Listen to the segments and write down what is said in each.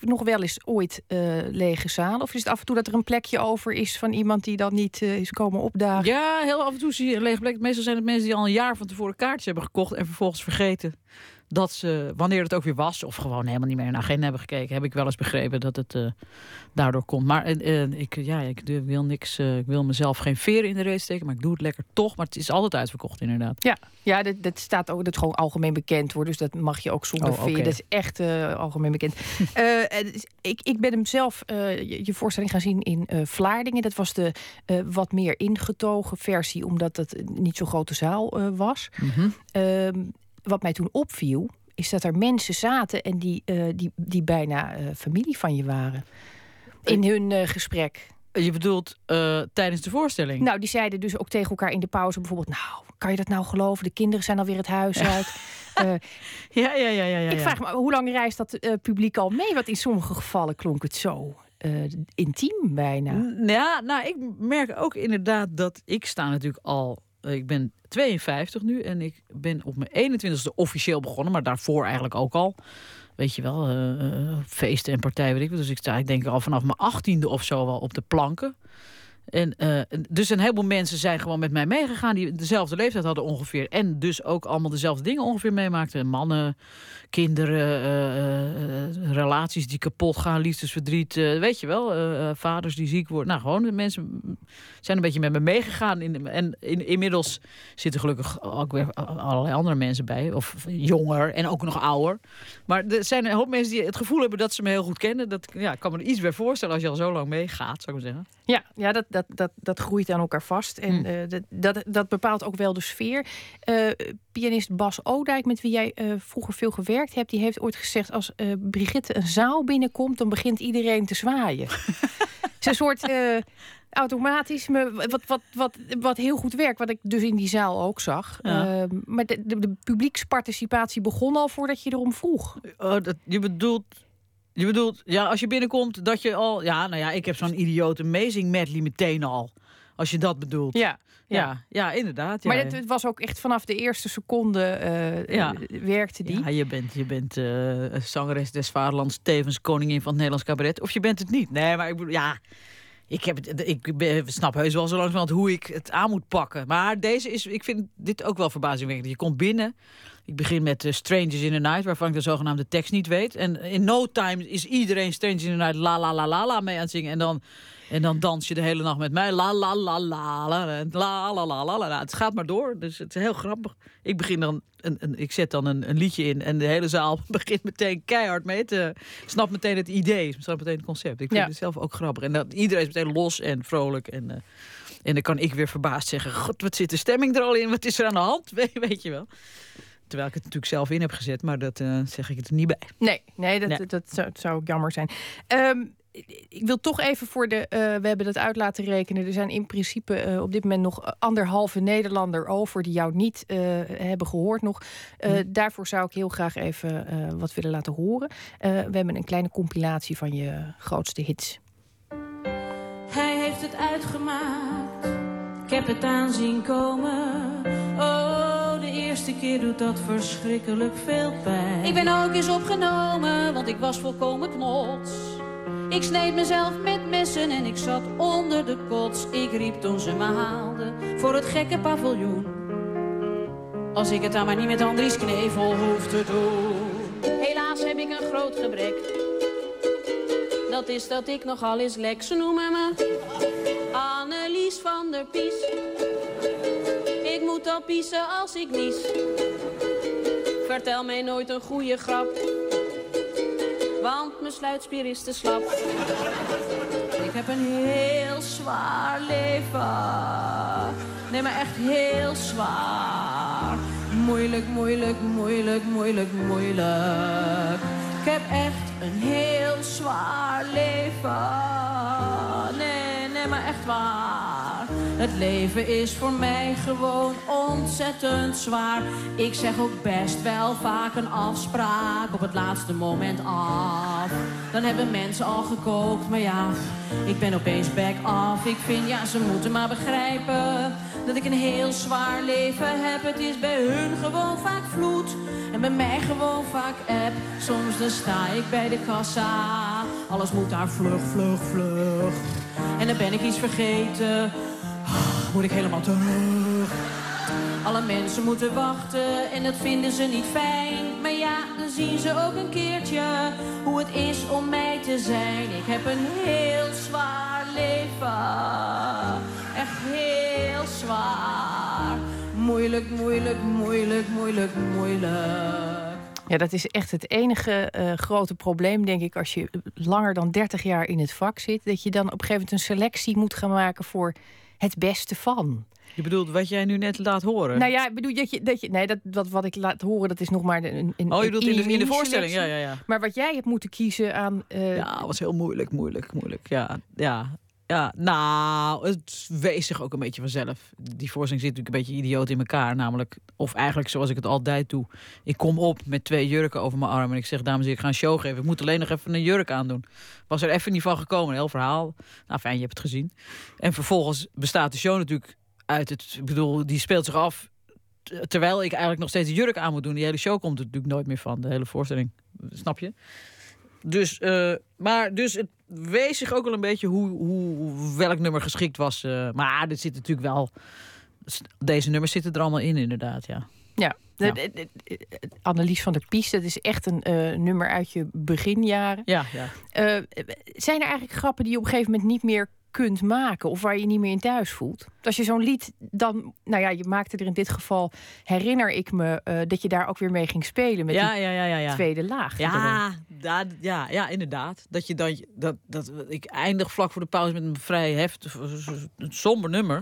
nog wel eens ooit uh, lege zalen? Of is het af en toe dat er een plekje over is van iemand die dan niet is komen opdagen? Ja, heel af en toe zie je een lege plek. Meestal zijn het mensen die al een jaar van tevoren kaartjes hebben gekocht en vervolgens vergeten dat ze, wanneer het ook weer was, of gewoon helemaal niet meer naar agenda hebben gekeken, heb ik wel eens begrepen dat het uh, daardoor komt. Maar uh, ik, ja, ik wil niks, uh, ik wil mezelf geen veren in de race steken, maar ik doe het lekker toch. Maar het is altijd uitverkocht, inderdaad. Ja, ja dat, dat staat ook, dat gewoon algemeen bekend hoor. Dus dat mag je ook zonder oh, veer. Dat is echt algemeen bekend. ik, ik ben hem zelf je, je, voorstelling gaan zien in Vlaardingen. Dat was de wat meer ingetogen versie, omdat het niet zo'n grote zaal was. Mm -hmm wat mij toen opviel, is dat er mensen zaten en die, uh, die, die bijna uh, familie van je waren. In hun uh, gesprek. Je bedoelt tijdens de voorstelling? Nou, die zeiden dus ook tegen elkaar in de pauze bijvoorbeeld... nou, kan je dat nou geloven? De kinderen zijn alweer het huis uit. ja, ja, ja, ja, ja. Ik vraag me, hoe lang reist dat publiek al mee? Want in sommige gevallen klonk het zo intiem bijna. Ja, nou, ik merk ook inderdaad dat... ik sta natuurlijk al eh, ik ben 52 nu en ik ben op mijn 21ste officieel begonnen, maar daarvoor eigenlijk ook al. Weet je wel, uh, feesten en partijen, weet ik Dus ik sta, ik denk al vanaf mijn 18e of zo wel op de planken. En, uh, dus een heleboel mensen zijn gewoon met mij meegegaan die dezelfde leeftijd hadden ongeveer. En dus ook allemaal dezelfde dingen ongeveer meemaakten. Mannen, kinderen, uh, uh, relaties die kapot gaan, liefdesverdriet. weet je wel, vaders die ziek worden. Nou, gewoon de mensen zijn een beetje met me meegegaan. In, en in, inmiddels zitten gelukkig ook weer allerlei andere mensen bij. Of jonger en ook nog ouder. Maar er zijn een hoop mensen die het gevoel hebben dat ze me heel goed kennen. Dat ja, kan me er iets bij voorstellen als je al zo lang meegaat, zou ik maar zeggen. Ja, ja dat, dat, dat groeit aan elkaar vast. En mm. uh, dat, dat, bepaalt ook wel de sfeer. Uh, pianist Bas Odijk, met wie jij uh, vroeger veel gewerkt hebt, die heeft ooit gezegd: als Brigitte een zaal binnenkomt, dan begint iedereen te zwaaien. Het is een soort automatisch, wat, wat, wat, wat heel goed werkt, wat ik dus in die zaal ook zag. Ja. maar de, de, de, publieksparticipatie begon al voordat je erom vroeg. Oh, dat, je bedoelt je bedoelt, ja, als je binnenkomt, dat je al... Ja, nou ja, ik heb zo'n idiote amazing medley meteen al. Als je dat bedoelt. Ja, ja, ja, inderdaad. Ja. Maar het, was ook echt vanaf de eerste seconde uh, ja. werkte die. Ja, je bent, je bent uh, zangeres des vaderlands, tevens koningin van het Nederlands cabaret. Of je bent het niet. Nee, maar ik bedoel, ja... Ik, heb ik snap heus wel zo langzamerhand hoe ik het aan moet pakken. Maar deze is, ik vind dit ook wel verbazingwekkend. Je komt binnen ik begin met uh, Strangers in the Night, waarvan ik de zogenaamde tekst niet weet. En in no time is iedereen Strangers in the Night la la la la la mee aan het zingen. En dan, en dan dans je de hele nacht met mij. La la la la la la la la la la. Het gaat maar door. Dus het is heel grappig. Ik begin dan een, een, ik zet dan een, een, liedje in en de hele zaal begint meteen keihard mee te... Snap meteen het idee, snap meteen het concept. Ik vind het zelf ook grappig. En dat, iedereen is meteen los en vrolijk en... Uh, en dan kan ik weer verbaasd zeggen: God, wat zit de stemming er al in? Wat is er aan de hand? Weet, weet je wel. Terwijl ik het natuurlijk zelf in heb gezet, maar dat uh, zeg ik er niet bij. Nee, nee, dat, dat, dat, zou, zou jammer zijn. Um, ik wil toch even voor de. Uh, we hebben dat uit laten rekenen. Er zijn in principe uh, op dit moment nog anderhalve Nederlander over die jou niet uh, hebben gehoord nog. Hm. Daarvoor zou ik heel graag even wat willen laten horen. we hebben een kleine compilatie van je grootste hits. Hij heeft het uitgemaakt. Ik heb het aanzien komen. Eerste keer doet dat verschrikkelijk veel pijn. Ik ben ook eens opgenomen, want ik was volkomen knots. Ik sneed mezelf met messen en ik zat onder de kots. Ik riep toen ze me haalden voor het gekke paviljoen. Als ik het dan maar niet met Andries Knevel hoef te doen. Helaas heb ik een groot gebrek. Dat is dat ik nogal eens lek. Ze noemen me Annelies van der Pies moet al piezen als ik nies. Vertel mij nooit een goede grap, want mijn sluitspier is te slap. Ik heb een heel zwaar leven, nee maar echt heel zwaar. Moeilijk, moeilijk, moeilijk, moeilijk, moeilijk. Ik heb echt een heel zwaar leven, nee, maar echt waar. Het leven is voor mij gewoon ontzettend zwaar. Ik zeg ook best wel vaak een afspraak op het laatste moment af. Dan hebben mensen al gekookt, maar ja, ik ben opeens back off. Ik vind, ja, ze moeten maar begrijpen dat ik een heel zwaar leven heb. Het is bij hun gewoon vaak vloed. En bij mij gewoon vaak app. Soms dan sta ik bij de kassa. Alles moet daar vlug, vlug, vlug. En dan ben ik iets vergeten. Moet ik helemaal terug. Alle mensen moeten wachten en dat vinden ze niet fijn. Maar ja, dan zien ze ook een keertje hoe het is om mij te zijn. Ik heb een heel zwaar leven. Moeilijk, moeilijk, moeilijk, moeilijk, moeilijk. Ja, dat is echt het enige uh, grote probleem, denk ik, als je langer dan 30 jaar in het vak zit. Dat je dan op een gegeven moment een selectie moet gaan maken voor het beste van. Je bedoelt wat jij nu net laat horen? Nou ja, ik bedoel dat je, dat je nee, dat, dat wat ik laat horen, dat is nog maar een. een oh, je bedoelt in de, in de voorstelling, ja, ja, ja. Maar wat jij hebt moeten kiezen aan. Uh... Ja, was heel moeilijk, moeilijk, moeilijk. Ja, ja. Ja, nou, het wees zich ook een beetje vanzelf. Die voorstelling zit natuurlijk een beetje idioot in elkaar. Namelijk, of eigenlijk zoals ik het altijd doe. Ik kom op met twee jurken over mijn arm. En ik zeg, dames en heren, ik ga een show geven. Ik moet alleen nog even een jurk aandoen. Was er even niet van gekomen. Heel verhaal. Nou, fijn, je hebt het gezien. En vervolgens bestaat de show natuurlijk uit het... Ik bedoel, die speelt zich af terwijl ik eigenlijk nog steeds de jurk aan moet doen. Die hele show komt er natuurlijk nooit meer van. De hele voorstelling. Snap je? Dus, uh, maar dus het wees zich ook wel een beetje hoe, hoe welk nummer geschikt was. Uh, maar dit zit natuurlijk wel. Deze nummers zitten er allemaal in, inderdaad. Ja. Ja, ja. Annelies van der Pies, dat is echt een uh, nummer uit je beginjaren. Ja, ja. zijn er eigenlijk grappen die je op een gegeven moment niet meer kunt maken of waar je, niet meer in thuis voelt. Als je zo'n lied dan, nou ja, je maakte er in dit geval, herinner ik me uh, dat je daar ook weer mee ging spelen met ja, die ja, ja, ja, ja. tweede laag. Ja, da, ja, ja, inderdaad. Dat je dan dat, dat ik eindig vlak voor de pauze met een vrij heftig, een somber nummer.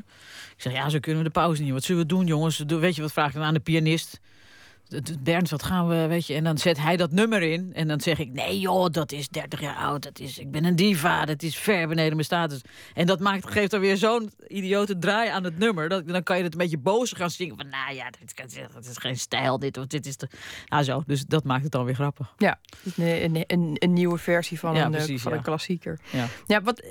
Ik zeg ja, zo kunnen we de pauze niet. Wat zullen we doen, jongens? Weet je wat vraag ik dan aan de pianist? Bernd, wat gaan we, weet je? En dan zet hij dat nummer in. En dan zeg ik, nee joh, dat is 30 jaar oud. Dat is, ik ben een diva, dat is ver beneden mijn status. En dat maakt, geeft dan weer zo'n idiote draai aan het nummer. Dat, dan kan je het een beetje boos gaan zingen. Van, nou ja, dit, is geen stijl, dit of dit is de... Nou zo, dus dat maakt het dan weer grappig. Ja, een, een, een nieuwe versie van, een, eh, van een klassieker. Ja, ja wat,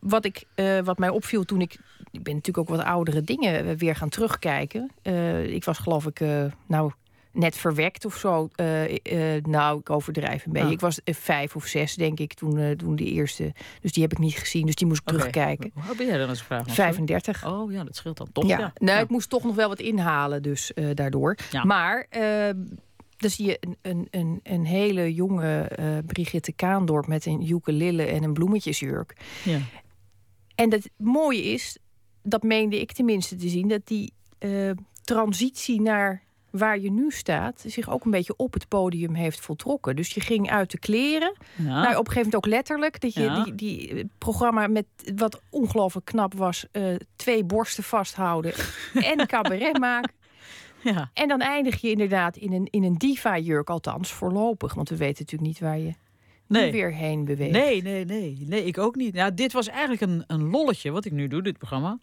wat, ik, uh, wat mij opviel toen ik... Ik ben natuurlijk ook wat oudere dingen weer gaan terugkijken. Uh, ik was geloof ik, nou net verwekt of zo. Uh, uh, nou, ik overdrijf een beetje. Ah. Ik was uh, vijf of zes, denk ik, toen, toen die eerste. Dus die heb ik niet gezien, dus die moest ik okay. terugkijken. Hoe ben jij dan als vraag? 35. Oh ja, dat scheelt dan toch. Ja, ja. Nou, ik moest toch nog wel wat inhalen, dus daardoor. Ja. Maar ehm, dan zie je een, een, een, een hele jonge Brigitte Kaandorp met een ukulele en een bloemetjesjurk. Ja. En het mooie is, dat meende ik tenminste te zien, dat die transitie naar waar je nu staat, zich ook een beetje op het podium heeft voltrokken. Dus je ging uit de kleren. Ja. Nou, op een gegeven moment ook letterlijk. Dat je die, die eh, programma met wat ongelooflijk knap was, uh, twee borsten vasthouden en cabaret maken. Ja. En dan eindig je inderdaad in een, in een diva-jurk, althans voorlopig. Want we weten natuurlijk niet waar je nee. weer heen beweegt. Nee, nee, nee. Nee, ik ook niet. Nou, dit was eigenlijk een, een lolletje wat ik nu doe, dit programma.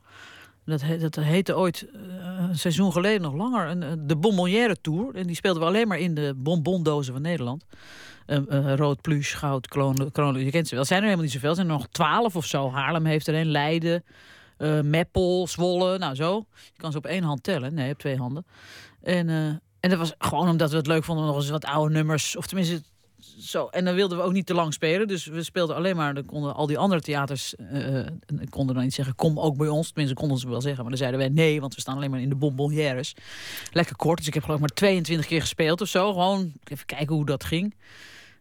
Dat, dat heette ooit uh, een seizoen geleden nog langer een, de Bonbonnière Tour. En die speelden we alleen maar in de bonbondozen van Nederland. Uh, uh, rood, pluche, goud, kroon. Je kent ze wel. Zijn er helemaal niet zoveel. Er zijn er nog twaalf of zo. Haarlem heeft er een, Leiden, Meppel, Zwolle. Nou zo. Je kan ze op één hand tellen. Nee, op twee handen. En, en dat was gewoon omdat we het leuk vonden. Nog eens wat oude nummers. Of tenminste zo. En dan wilden we ook niet te lang spelen. Dus we speelden alleen maar. Dan konden al die andere theaters. Uh, konden dan niet zeggen: kom ook bij ons. Tenminste, konden ze wel zeggen. Maar dan zeiden wij nee, want we staan alleen maar in de bonbonnières. Lekker kort. Dus ik heb geloof maar 22 keer gespeeld of zo. Gewoon even kijken hoe dat ging.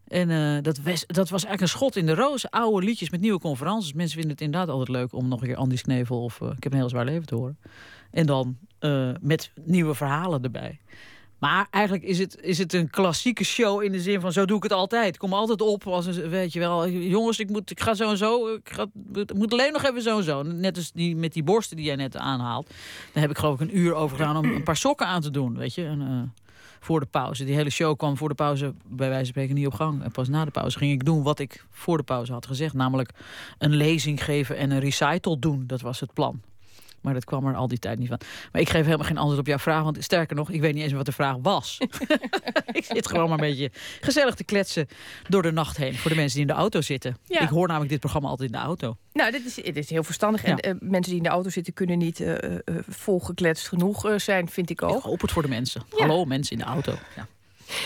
En uh, dat, was, dat was eigenlijk een schot in de roos. Oude liedjes met nieuwe conferences. Mensen vinden het inderdaad altijd leuk om nog een keer Andy Knevel of Ik heb een heel zwaar leven te horen. En dan met nieuwe verhalen erbij. Maar eigenlijk is het, is het een klassieke show in de zin van zo doe ik het altijd. Ik kom altijd op als een, weet je wel, jongens, ik, moet, ik ga zo en zo. Ik, ga, moet alleen nog even zo en zo. Net als die, met die borsten die jij net aanhaalt. Dan heb ik geloof ik een uur over gedaan om een paar sokken aan te doen. Weet je, en, uh, voor de pauze. Die hele show kwam voor de pauze bij wijze van spreken niet op gang. En pas na de pauze ging ik doen wat ik voor de pauze had gezegd. Namelijk een lezing geven en een recital doen. Dat was het plan. Maar dat kwam er al die tijd niet van. Maar ik geef helemaal geen antwoord op jouw vraag. Want sterker nog, ik weet niet eens wat de vraag was. ik zit gewoon maar een beetje gezellig te kletsen door de nacht heen. Voor de mensen die in de auto zitten. Ik hoor namelijk dit programma altijd in de auto. Nou, dit is, dit is heel verstandig. En uh, mensen die in de auto zitten kunnen niet uh, uh, volgekletst genoeg zijn, vind ik ook. Ik hoop het voor de mensen. Hallo, mensen in de auto. Ja.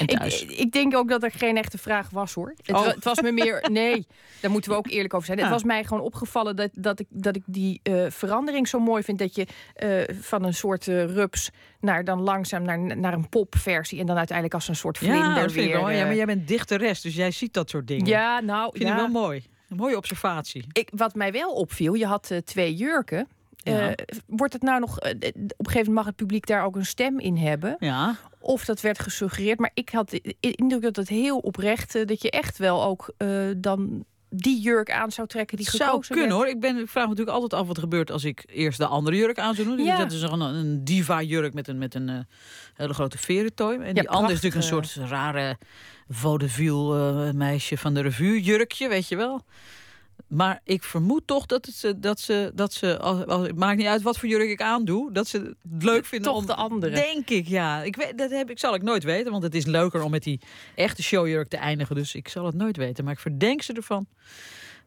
Ik, ik, denk ook dat er geen echte vraag was hoor. Het, oh. het was me meer. Nee, daar moeten we ook eerlijk over zijn. Het was mij gewoon opgevallen dat, dat, ik, dat ik die uh, verandering zo mooi vind. Dat je uh, van een soort uh, rups naar dan langzaam naar, naar een popversie. En dan uiteindelijk als een soort vlinder ja, dat weer. Wel, ja, maar jij bent dichteres, dus jij ziet dat soort dingen. Ja, nou. Vind ja. wel mooi. Een mooie observatie. Ik, wat mij wel opviel, je had twee jurken. Ja. wordt het nou nog. op een gegeven moment mag het publiek daar ook een stem in hebben. Ja. Of dat werd gesuggereerd. Maar ik had de indruk dat het heel oprecht. dat je echt wel ook dan die jurk aan zou trekken die zou gekozen kunnen hoor. Ik, ben, ik vraag me natuurlijk altijd af wat gebeurt als ik eerst de andere jurk aan zou doen. Ja. Dat is een, een diva jurk met een, met een uh, hele grote verentooi. En die andere is natuurlijk een soort rare vaudeville uh, meisje van de revue jurkje, weet je wel. Maar ik vermoed toch dat, het, dat ze, dat ze als, als, het maakt niet uit wat voor jurk ik aandoe, dat ze het leuk vinden toch om de andere. Denk ik, ja. Ik weet, dat heb ik, zal ik nooit weten, want het is leuker om met die echte showjurk te eindigen. Dus ik zal het nooit weten. Maar ik verdenk ze ervan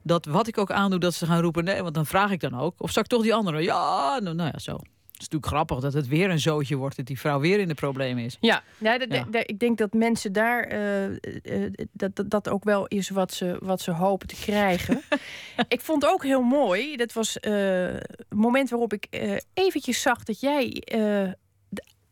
dat wat ik ook aandoe, dat ze gaan roepen nee, want dan vraag ik dan ook. Of zal ik toch die andere? Ja, nou, nou ja, zo is natuurlijk grappig dat het weer een zootje wordt. Dat die vrouw weer in de problemen is. Ja, ja, ik denk dat mensen daar. Uh, uh, dat, dat, dat ook wel is wat ze, wat ze hopen te krijgen. ik vond ook heel mooi. Dat was uh, het moment waarop ik eventjes zag dat jij.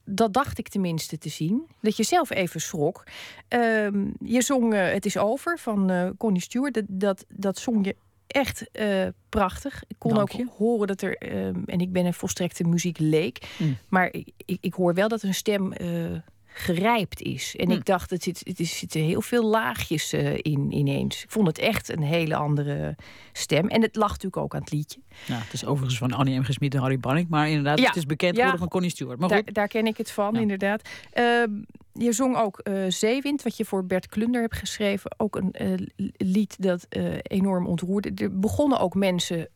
dat dacht ik tenminste te zien. Dat je zelf even schrok. Ehm, je zong Het is over van Connie Stewart. Dat, dat, dat zong je echt uh, prachtig. Ik kon ook horen dat er, uh, en ik ben een volstrekte muziekleek, mm. maar ik, ik, hoor wel dat een stem uh, gerijpt is. En mm. ik dacht, het zit, het zitten heel veel laagjes in ineens. Ik vond het echt een hele andere stem. En het lag natuurlijk ook aan het liedje. Ja, het is overigens van Annie M. Gesmied en Harry Banning, maar inderdaad, het is bekend geworden van Connie Stewart. Maar daar, daar, ken ik het van, inderdaad. Ehm, je zong ook uh, Zeewind, wat je voor Bert Klunder hebt geschreven. Ook een uh, lied dat enorm ontroerde. Er begonnen ook mensen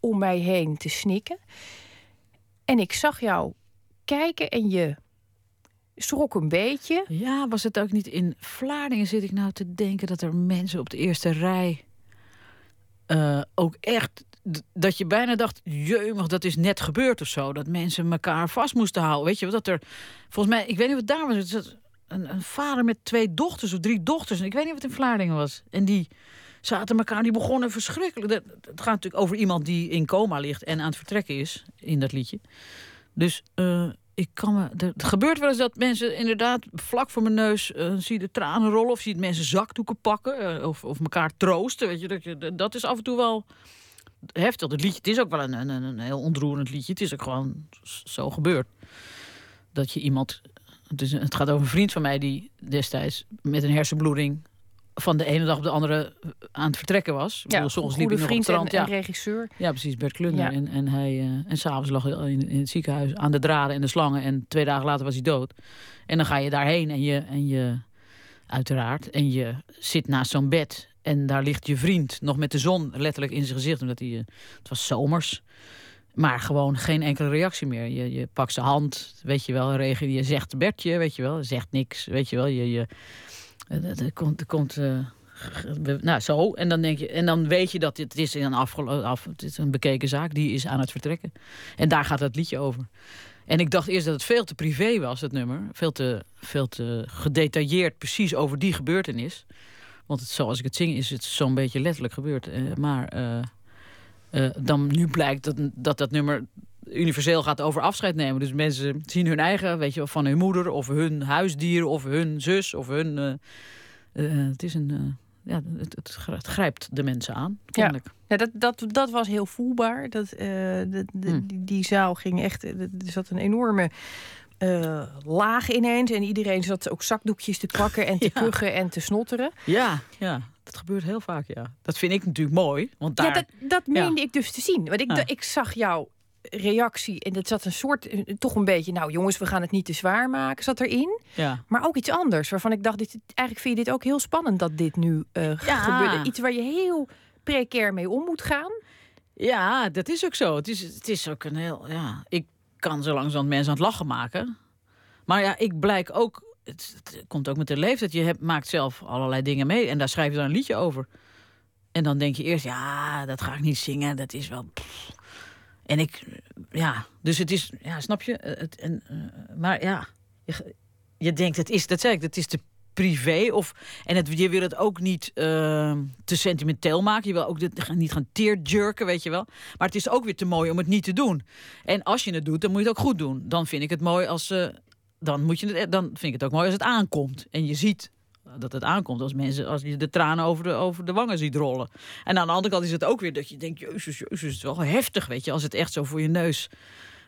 om mij heen te snikken. En ik zag jou kijken en je schrok een beetje. Ja, was het ook niet in Vlaardingen zit ik nou te denken dat er mensen op de eerste rij ook echt dat je bijna dacht, jeumig, dat is net gebeurd of zo. Dat mensen elkaar vast moesten houden. Weet je, dat er, volgens mij, ik weet niet wat daar was een, een, vader met twee dochters of drie dochters. En ik weet niet wat in Vlaardingen was. En die zaten elkaar, die begonnen verschrikkelijk. Het gaat natuurlijk over iemand die in coma ligt en aan het vertrekken is in dat liedje. Dus uh, ik kan me. Er gebeurt wel eens dat mensen inderdaad vlak voor mijn neus uh, de tranen rollen of zie mensen zakdoeken pakken uh, of, of elkaar troosten. Weet je, dat, dat is af en toe wel heftig. Het liedje, het is ook wel een, een, een heel ontroerend liedje. Het is ook gewoon zo gebeurd. Dat je iemand dus het gaat over een vriend van mij die destijds met een hersenbloeding van de ene dag op de andere aan het vertrekken was. Ja, soms liep vriend nog. En, ja. regisseur. Ja, precies, Bert Klunder. En, en, hij, uh, en s'avonds lag hij in, in, het ziekenhuis aan de draden en de slangen. En twee dagen later was hij dood. En dan ga je daarheen en je, en je uiteraard, en je zit naast zo'n bed. En daar ligt je vriend nog met de zon letterlijk in zijn gezicht. Omdat hij, uh, het was zomers. Maar gewoon geen enkele reactie meer. Je, je pakt zijn hand, weet je wel, regen, je zegt Bertje, weet je wel, zegt niks, weet je wel. Je, je, er komt, er komt uh, nou zo, en dan denk je, en dan weet je dat dit is een af, het is een bekeken zaak, die is aan het vertrekken. En daar gaat het liedje over. En ik dacht eerst dat het veel te privé was, het nummer. Veel te, veel te gedetailleerd precies over die gebeurtenis. Want het, zoals ik het zing, is het zo'n beetje letterlijk gebeurd. Uh, maar dan nu blijkt dat, dat dat nummer universeel gaat over afscheid nemen. Dus mensen zien hun eigen, weet je, van hun moeder of hun huisdier of hun zus of hun. Uh, uh, het is een. ja, het, het, grijpt de mensen aan. Kennelijk. Ja, ja dat, dat, dat was heel voelbaar. Dat, de, de, hmm. die, die, zaal ging echt. Er zat een enorme. Laag ineens. En iedereen zat ook zakdoekjes te pakken en te ja. kuchen en te snotteren. Ja, ja. Dat gebeurt heel vaak, ja. Dat vind ik natuurlijk mooi. Want daar... Ja, dat, dat meende ik dus te zien. Want ik, ik zag jouw reactie en dat zat een soort, eh, toch een beetje, nou jongens, we gaan het niet te zwaar maken, zat erin. Ja. Maar ook iets anders, waarvan ik dacht, dit, eigenlijk vind je dit ook heel spannend dat dit nu uh, ja. gebeurt. Iets waar je heel precair mee om moet gaan. Ja, dat is ook zo. Het is, het is ook een heel, ja, ik kan zo langzaam mensen aan het lachen maken. Maar ja, ik blijk ook het, komt ook met de leeftijd. Je hebt, maakt zelf allerlei dingen mee en daar schrijf je dan een liedje over. En dan denk je eerst, ja, dat ga ik niet zingen. Dat is wel. En ik, ja, dus het is, ja, snap je? Het, en, uh, maar ja, je, denkt, het is, dat zeg ik, het is te privé. Of, en het, je wil het ook niet uh, te sentimenteel maken. Je wil ook dit, niet gaan tearjerken, weet je wel. Maar het is ook weer te mooi om het niet te doen. En als je het doet, dan moet je het ook goed doen. Dan vind ik het mooi als... Uh, dan, moet je het, dan vind ik het ook mooi als het aankomt. En je ziet dat het aankomt als mensen als je de tranen over de, over de wangen ziet rollen. En aan de andere kant is het ook weer dat je denkt, jezus, jezus, het is wel heftig, weet je, als het echt zo voor je neus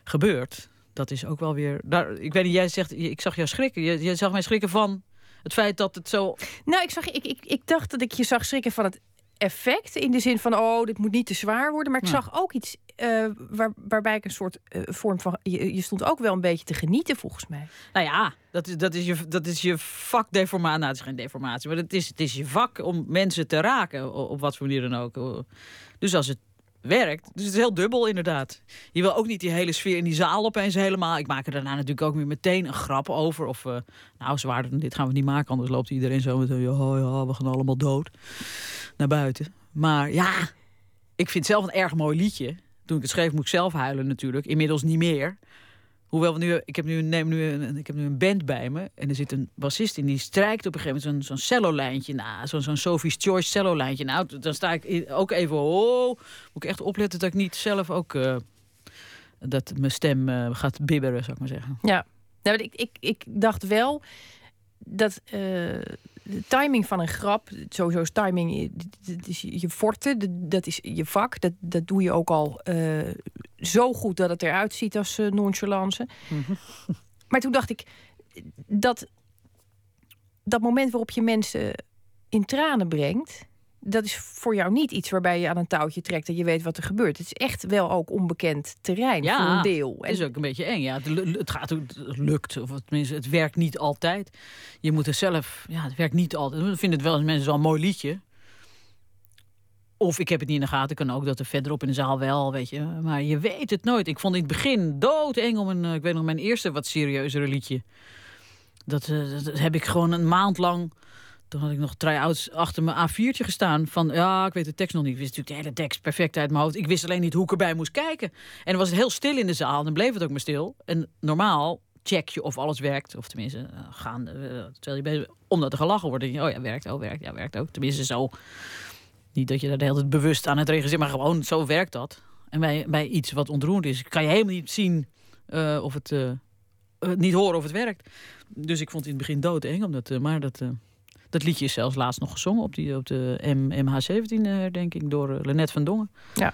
gebeurt. Dat is ook wel weer. Daar, ik weet niet, jij zegt, ik zag jou schrikken. Je, je zag mij schrikken van het feit dat het zo. Nou, ik, zag, ik, ik, ik dacht dat ik je zag schrikken van het effect. In de zin van, oh, dit moet niet te zwaar worden. Maar ik zag ook iets uh, waar, waarbij ik een soort uh, vorm van. Je, je, stond ook wel een beetje te genieten, volgens mij. Nou ja, dat is, dat is, je, dat is je vakdeformatie. Nou, het is geen deformatie, maar het is, het is je vak om mensen te raken. Op wat voor manier dan ook. Dus als het werkt. Dus het is heel dubbel inderdaad. Je wil ook niet die hele sfeer in die zaal opeens helemaal. Ik maak er daarna natuurlijk ook weer meteen een grap over. Of uh, nou, zwaarder dan dit gaan we niet maken. Anders loopt iedereen zo met ja, ja, we gaan allemaal dood. Naar buiten. Maar ja, ik vind zelf een erg mooi liedje. Toen ik het schreef, moet ik zelf huilen natuurlijk. Inmiddels niet meer. Hoewel we nu, ik heb nu, neem nu een, ik heb nu een band bij me. En er zit een bassist in die strijkt op een gegeven moment zo'n zo'n cello-lijntje na. Zo'n zo'n Sophie's Choice cello-lijntje. Nou, dan sta ik ook even, oh, moet ik echt opletten dat ik niet zelf ook, uh, dat mijn stem uh, gaat bibberen, zou ik maar zeggen. Ja, nou, ik, ik, ik dacht wel dat uh, de timing van een grap, sowieso is timing, dat is je forte, dat is je vak. Dat, dat doe je ook al uh, zo goed dat het eruit ziet als uh, nonchalance. Mhm. Maar toen dacht ik, dat, dat moment waarop je mensen in tranen brengt dat is voor jou niet iets waarbij je aan een touwtje trekt en je weet wat er gebeurt. Het is echt wel ook onbekend terrein ja, voor een deel. Het is ook een beetje eng. Ja, het, gaat, het lukt, of tenminste, het werkt niet altijd. Je moet er zelf, ja, het werkt niet altijd. Ik vind het wel eens mensen zo'n mooi liedje. Of ik heb het niet in de gaten, kan ook dat er verderop in de zaal wel, weet je. Maar je weet het nooit. Ik vond in het begin doodeng om een, ik weet nog, mijn eerste wat serieuzere liedje. Dat, uh, dat heb ik gewoon een maand lang toen had ik nog try-outs achter mijn A4'tje gestaan. Van ja, ik weet de tekst nog niet. Ik wist natuurlijk de hele tekst perfect uit mijn hoofd. Ik wist alleen niet hoe ik erbij moest kijken. En dan was het heel stil in de zaal. En dan bleef het ook maar stil. En normaal check je of alles werkt. Of tenminste, uh, gaan, uh, terwijl je bent, omdat er gelachen wordt. oh ja, werkt, oh werkt, ja, werkt ook. Tenminste zo. Niet dat je daar de hele tijd bewust aan het regisseren, maar gewoon zo werkt dat. En bij, bij iets wat ontroerend is, kan je helemaal niet zien uh, of het, niet horen of het werkt. Dus ik vond het in het begin doodeng, omdat, maar dat dat liedje is zelfs laatst nog gezongen op, die, op de MH17 denk ik door uh, Lennet van Dongen. Ja.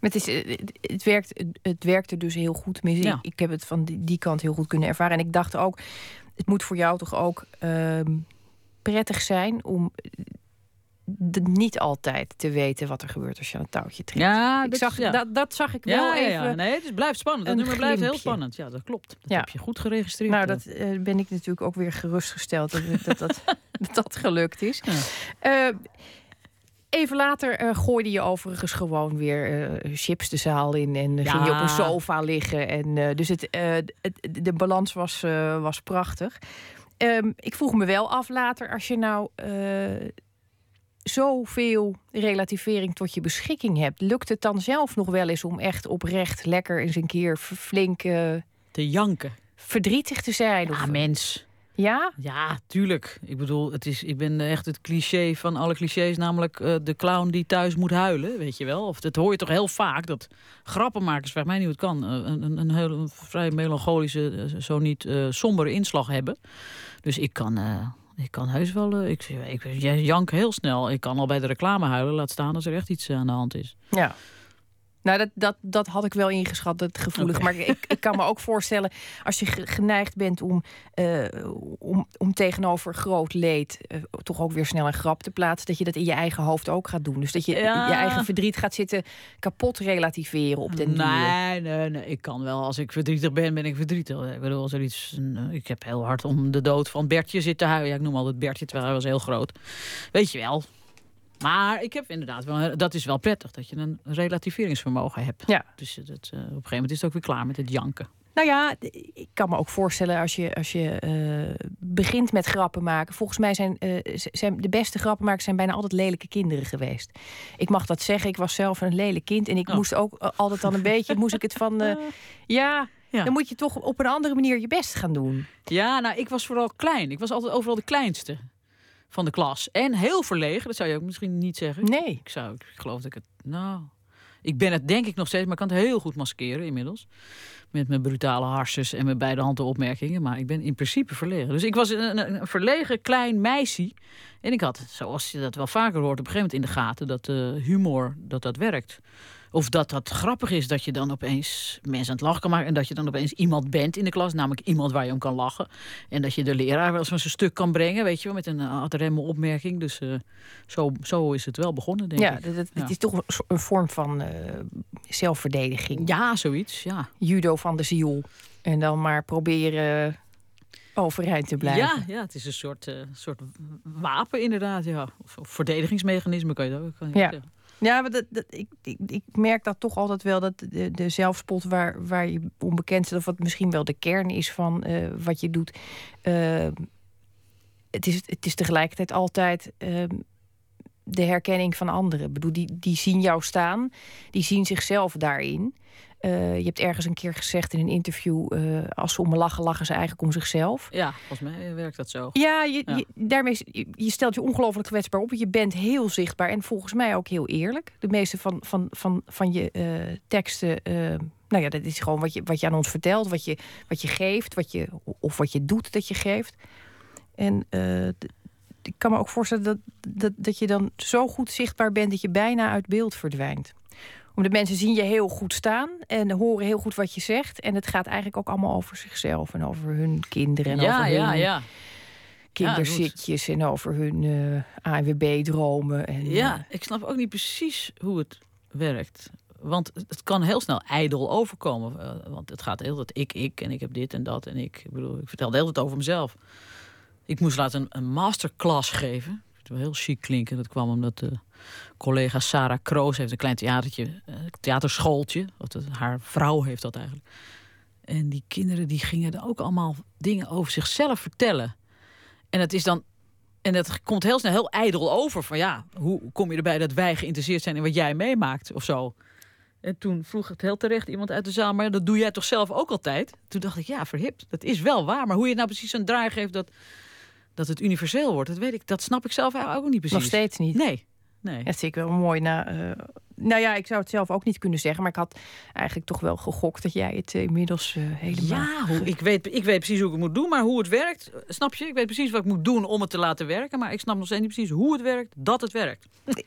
Het, is, eh, het, werkt, het werkte dus heel goed. Ja. Ik, heb het van die, die, kant heel goed kunnen ervaren. En ik dacht ook, het moet voor jou toch ook uh, prettig zijn om niet altijd te weten wat er gebeurt als je een touwtje trekt. Ja, ik zag, dat, dat zag ik wel even. Ja, nee, het blijft spannend. Dat nummer blijft heel spannend. Ja, dat klopt. Dat heb je goed geregistreerd. Nou, dat uh, ben ik natuurlijk ook weer gerustgesteld dat dat, dat, dat, gelukt is. Uh, Even later uh, gooide je overigens gewoon weer uh, chips de zaal in en ja. ging je op een sofa liggen. En, uh, dus het, het, de balans was, was prachtig. Um, ik vroeg me wel af later, als je nou zoveel relativering tot je beschikking hebt, lukt het dan zelf nog wel eens om echt oprecht lekker eens een keer flink te janken, verdrietig te zijn? Ja, of... mens. Ja? Ja, tuurlijk. Ik bedoel, het is, ik ben echt het cliché van alle clichés, namelijk uh, de clown die thuis moet huilen, weet je wel. Of dat hoor je toch heel vaak, dat grappenmakers, vraag mij niet hoe het kan, uh, een, een, heel vrij melancholische, zo niet sombere inslag hebben. Dus ik kan ik kan heus wel. Uh, ik, ik, ik jank heel snel. Ik kan al bij de reclame huilen. Laat staan als er echt iets aan de hand is. Ja. Nou, dat, dat, dat had ik wel ingeschat, het gevoelig. Maar ik, ik kan me ook voorstellen, als je geneigd bent om, uh, om, om tegenover groot leed uh, toch ook weer snel een grap te plaatsen, dat je dat in je eigen hoofd ook gaat doen. Dus dat je je eigen verdriet gaat zitten kapot relativeren op den nee, Nee, nee, ik kan wel. Als ik verdrietig ben, ben ik verdrietig. Ik bedoel, als er iets. Ik heb heel hard om de dood van Bertje zitten huilen. Ja, ik noem altijd Bertje, terwijl hij was heel groot. Weet je wel. Maar ik heb inderdaad wel, dat is wel prettig dat je een relativeringsvermogen hebt. Ja. Dus dat, uh, op een gegeven moment is het ook weer klaar met het janken. Nou ja, ik kan me ook voorstellen als je, als je uh, begint met grappen maken. Volgens mij zijn, uh, zijn de beste grappenmakers zijn bijna altijd lelijke kinderen geweest. Ik mag dat zeggen. Ik was zelf een lelijk kind en ik oh. moest ook altijd dan een beetje, moest ik het van, ja, Ja. Dan moet je toch op een andere manier je best gaan doen. Ja, nou, ik was vooral klein. Ik was altijd overal de kleinste van de klas. En heel verlegen, dat zou je ook misschien niet zeggen. Nee. Ik, zou, ik geloof dat ik het... Nou, ik ben het denk ik nog steeds, maar ik kan het heel goed maskeren inmiddels. Met mijn brutale harses en mijn beide handen opmerkingen. Maar ik ben in principe verlegen. Dus ik was een, een, verlegen klein meisje. En ik had, zoals je dat wel vaker hoort, op een gegeven moment in de gaten... dat uh, humor, dat dat werkt. Of dat dat grappig is dat je dan opeens mensen aan het lachen kan maken. En dat je dan opeens iemand bent in de klas. Namelijk iemand waar je om kan lachen. En dat je de leraar wel eens van zijn stuk kan brengen. Weet je wel, met een adremme opmerking. Dus uh, zo, zo is het wel begonnen, denk ja, ik. Dat, het is toch een vorm van uh, zelfverdediging. Ja, zoiets, ja. Judo van de ziel. En dan maar proberen overeind te blijven. Ja, ja het is een soort, uh, soort wapen inderdaad. Ja. Of, of verdedigingsmechanisme kan je dat ook kan je ja. Ja, maar dat, dat, ik, ik, ik, merk dat toch altijd wel dat de, de zelfspot waar, waar je onbekend zit, of wat misschien wel de kern is van uh, wat je doet. Uh, het, is, het is tegelijkertijd altijd uh, de herkenning van anderen. Ik bedoel, die, die zien jou staan, die zien zichzelf daarin. Uh, je hebt ergens een keer gezegd in een interview: uh, als ze om me lachen, lachen ze eigenlijk om zichzelf. Ja, volgens mij werkt dat zo. Ja, je, ja. je daarmee je, je, stelt je ongelooflijk kwetsbaar op. Je bent heel zichtbaar en volgens mij ook heel eerlijk. De meeste van, van, van, van je uh, teksten. nou ja, dat is gewoon wat je, wat je aan ons vertelt, wat je, wat je geeft, wat je, of wat je doet dat je geeft. En ik kan me ook voorstellen dat, dat, dat je dan zo goed zichtbaar bent dat je bijna uit beeld verdwijnt omdat mensen zien je heel goed staan en horen heel goed wat je zegt. En het gaat eigenlijk ook allemaal over zichzelf en over hun kinderen en ja, over ja, hun ja. kinderzitjes en over hun uh, ANWB-dromen. En, ja, uh, ik snap ook niet precies hoe het werkt. Want het kan heel snel ijdel overkomen. Uh, want het gaat heel dat ik, ik en ik heb dit en dat. En ik, ik bedoel, ik vertel de hele tijd over mezelf. Ik moest laten een, masterclass geven. Het wel heel chic klinken. Dat kwam omdat de collega Sarah Kroos heeft een klein theatertje, een theaterschooltje. Of haar vrouw heeft dat eigenlijk. En die kinderen die gingen er ook allemaal dingen over zichzelf vertellen. En het is dan. En dat komt heel snel heel ijdel over. Van ja, hoe kom je erbij dat wij geïnteresseerd zijn in wat jij meemaakt of zo? En toen vroeg het heel terecht iemand uit de zaal, maar dat doe jij toch zelf ook altijd? Toen dacht ik, ja, verhipt. Dat is wel waar. Maar hoe je nou precies een draai geeft dat, dat het universeel wordt, dat weet ik, dat snap ik zelf ook niet precies. Nog steeds niet. Nee. Nee. Dat zie ik wel mooi. Na, uh, nou ja, ik zou het zelf ook niet kunnen zeggen, maar ik had eigenlijk toch wel gegokt dat jij het uh, inmiddels uh, helemaal. Ja, hoe, ik, weet, ik weet precies hoe ik het moet doen, maar hoe het werkt, snap je? Ik weet precies wat ik moet doen om het te laten werken, maar ik snap nog steeds niet precies hoe het werkt, dat het werkt.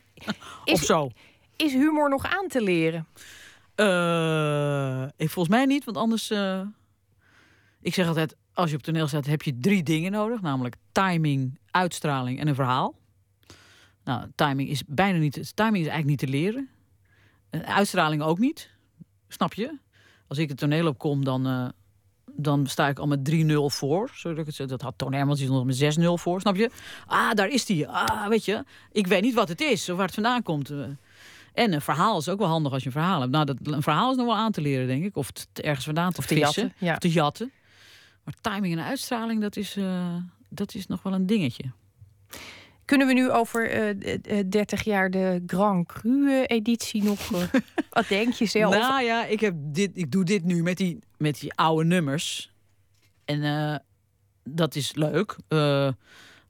Is, of zo. Is humor nog aan te leren? ik, volgens mij niet, want anders. ik zeg altijd: als je op toneel staat, heb je drie dingen nodig, namelijk timing, uitstraling en een verhaal. Nou, timing is bijna niet. Timing is eigenlijk niet te leren. Uitstraling ook niet. Snap je? Als ik het toneel opkom, dan, uh, dan sta ik al met 3-0 voor. Zodat ik het. Dat had Toon Hermans nog met 6-0 voor. Snap je? Ah, daar is die. Ah, weet je. Ik weet niet wat het is of waar het vandaan komt. En een verhaal is ook wel handig als je een verhaal hebt. Nou, dat, een verhaal is nog wel aan te leren, denk ik. Of het ergens vandaan te, of te vissen. Jatten, ja. Of te jatten. Maar timing en uitstraling, dat is, uh, dat is nog wel een dingetje. Kunnen we nu over uh, 30 jaar de Grand Cru-editie nog... Wat denk je zelf? Nou ja, ik, heb dit, ik doe dit nu met die, met die oude nummers. En uh, dat is leuk.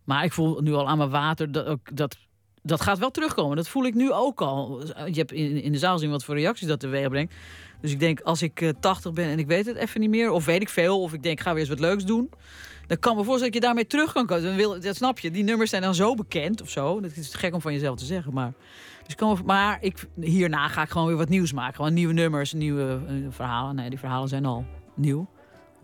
Maar ik voel nu al aan mijn water dat, ook, dat dat gaat wel terugkomen. Dat voel ik nu ook al. Je hebt in, in de zaal zien wat voor reacties dat teweeg brengt. Dus ik denk, als ik uh, 80 ben en ik weet het even niet meer... of weet ik veel, of ik denk, ga weer eens wat leuks doen... dan kan me voorstellen dat je daarmee terug kan komen. Dat snap je, die nummers zijn dan zo bekend of zo. Dat is gek om van jezelf te zeggen, maar... Dus kan, maar ik, hierna ga ik gewoon weer wat nieuws maken. Gewoon nieuwe nummers, nieuwe uh, verhalen. Nee, die verhalen zijn al nieuw.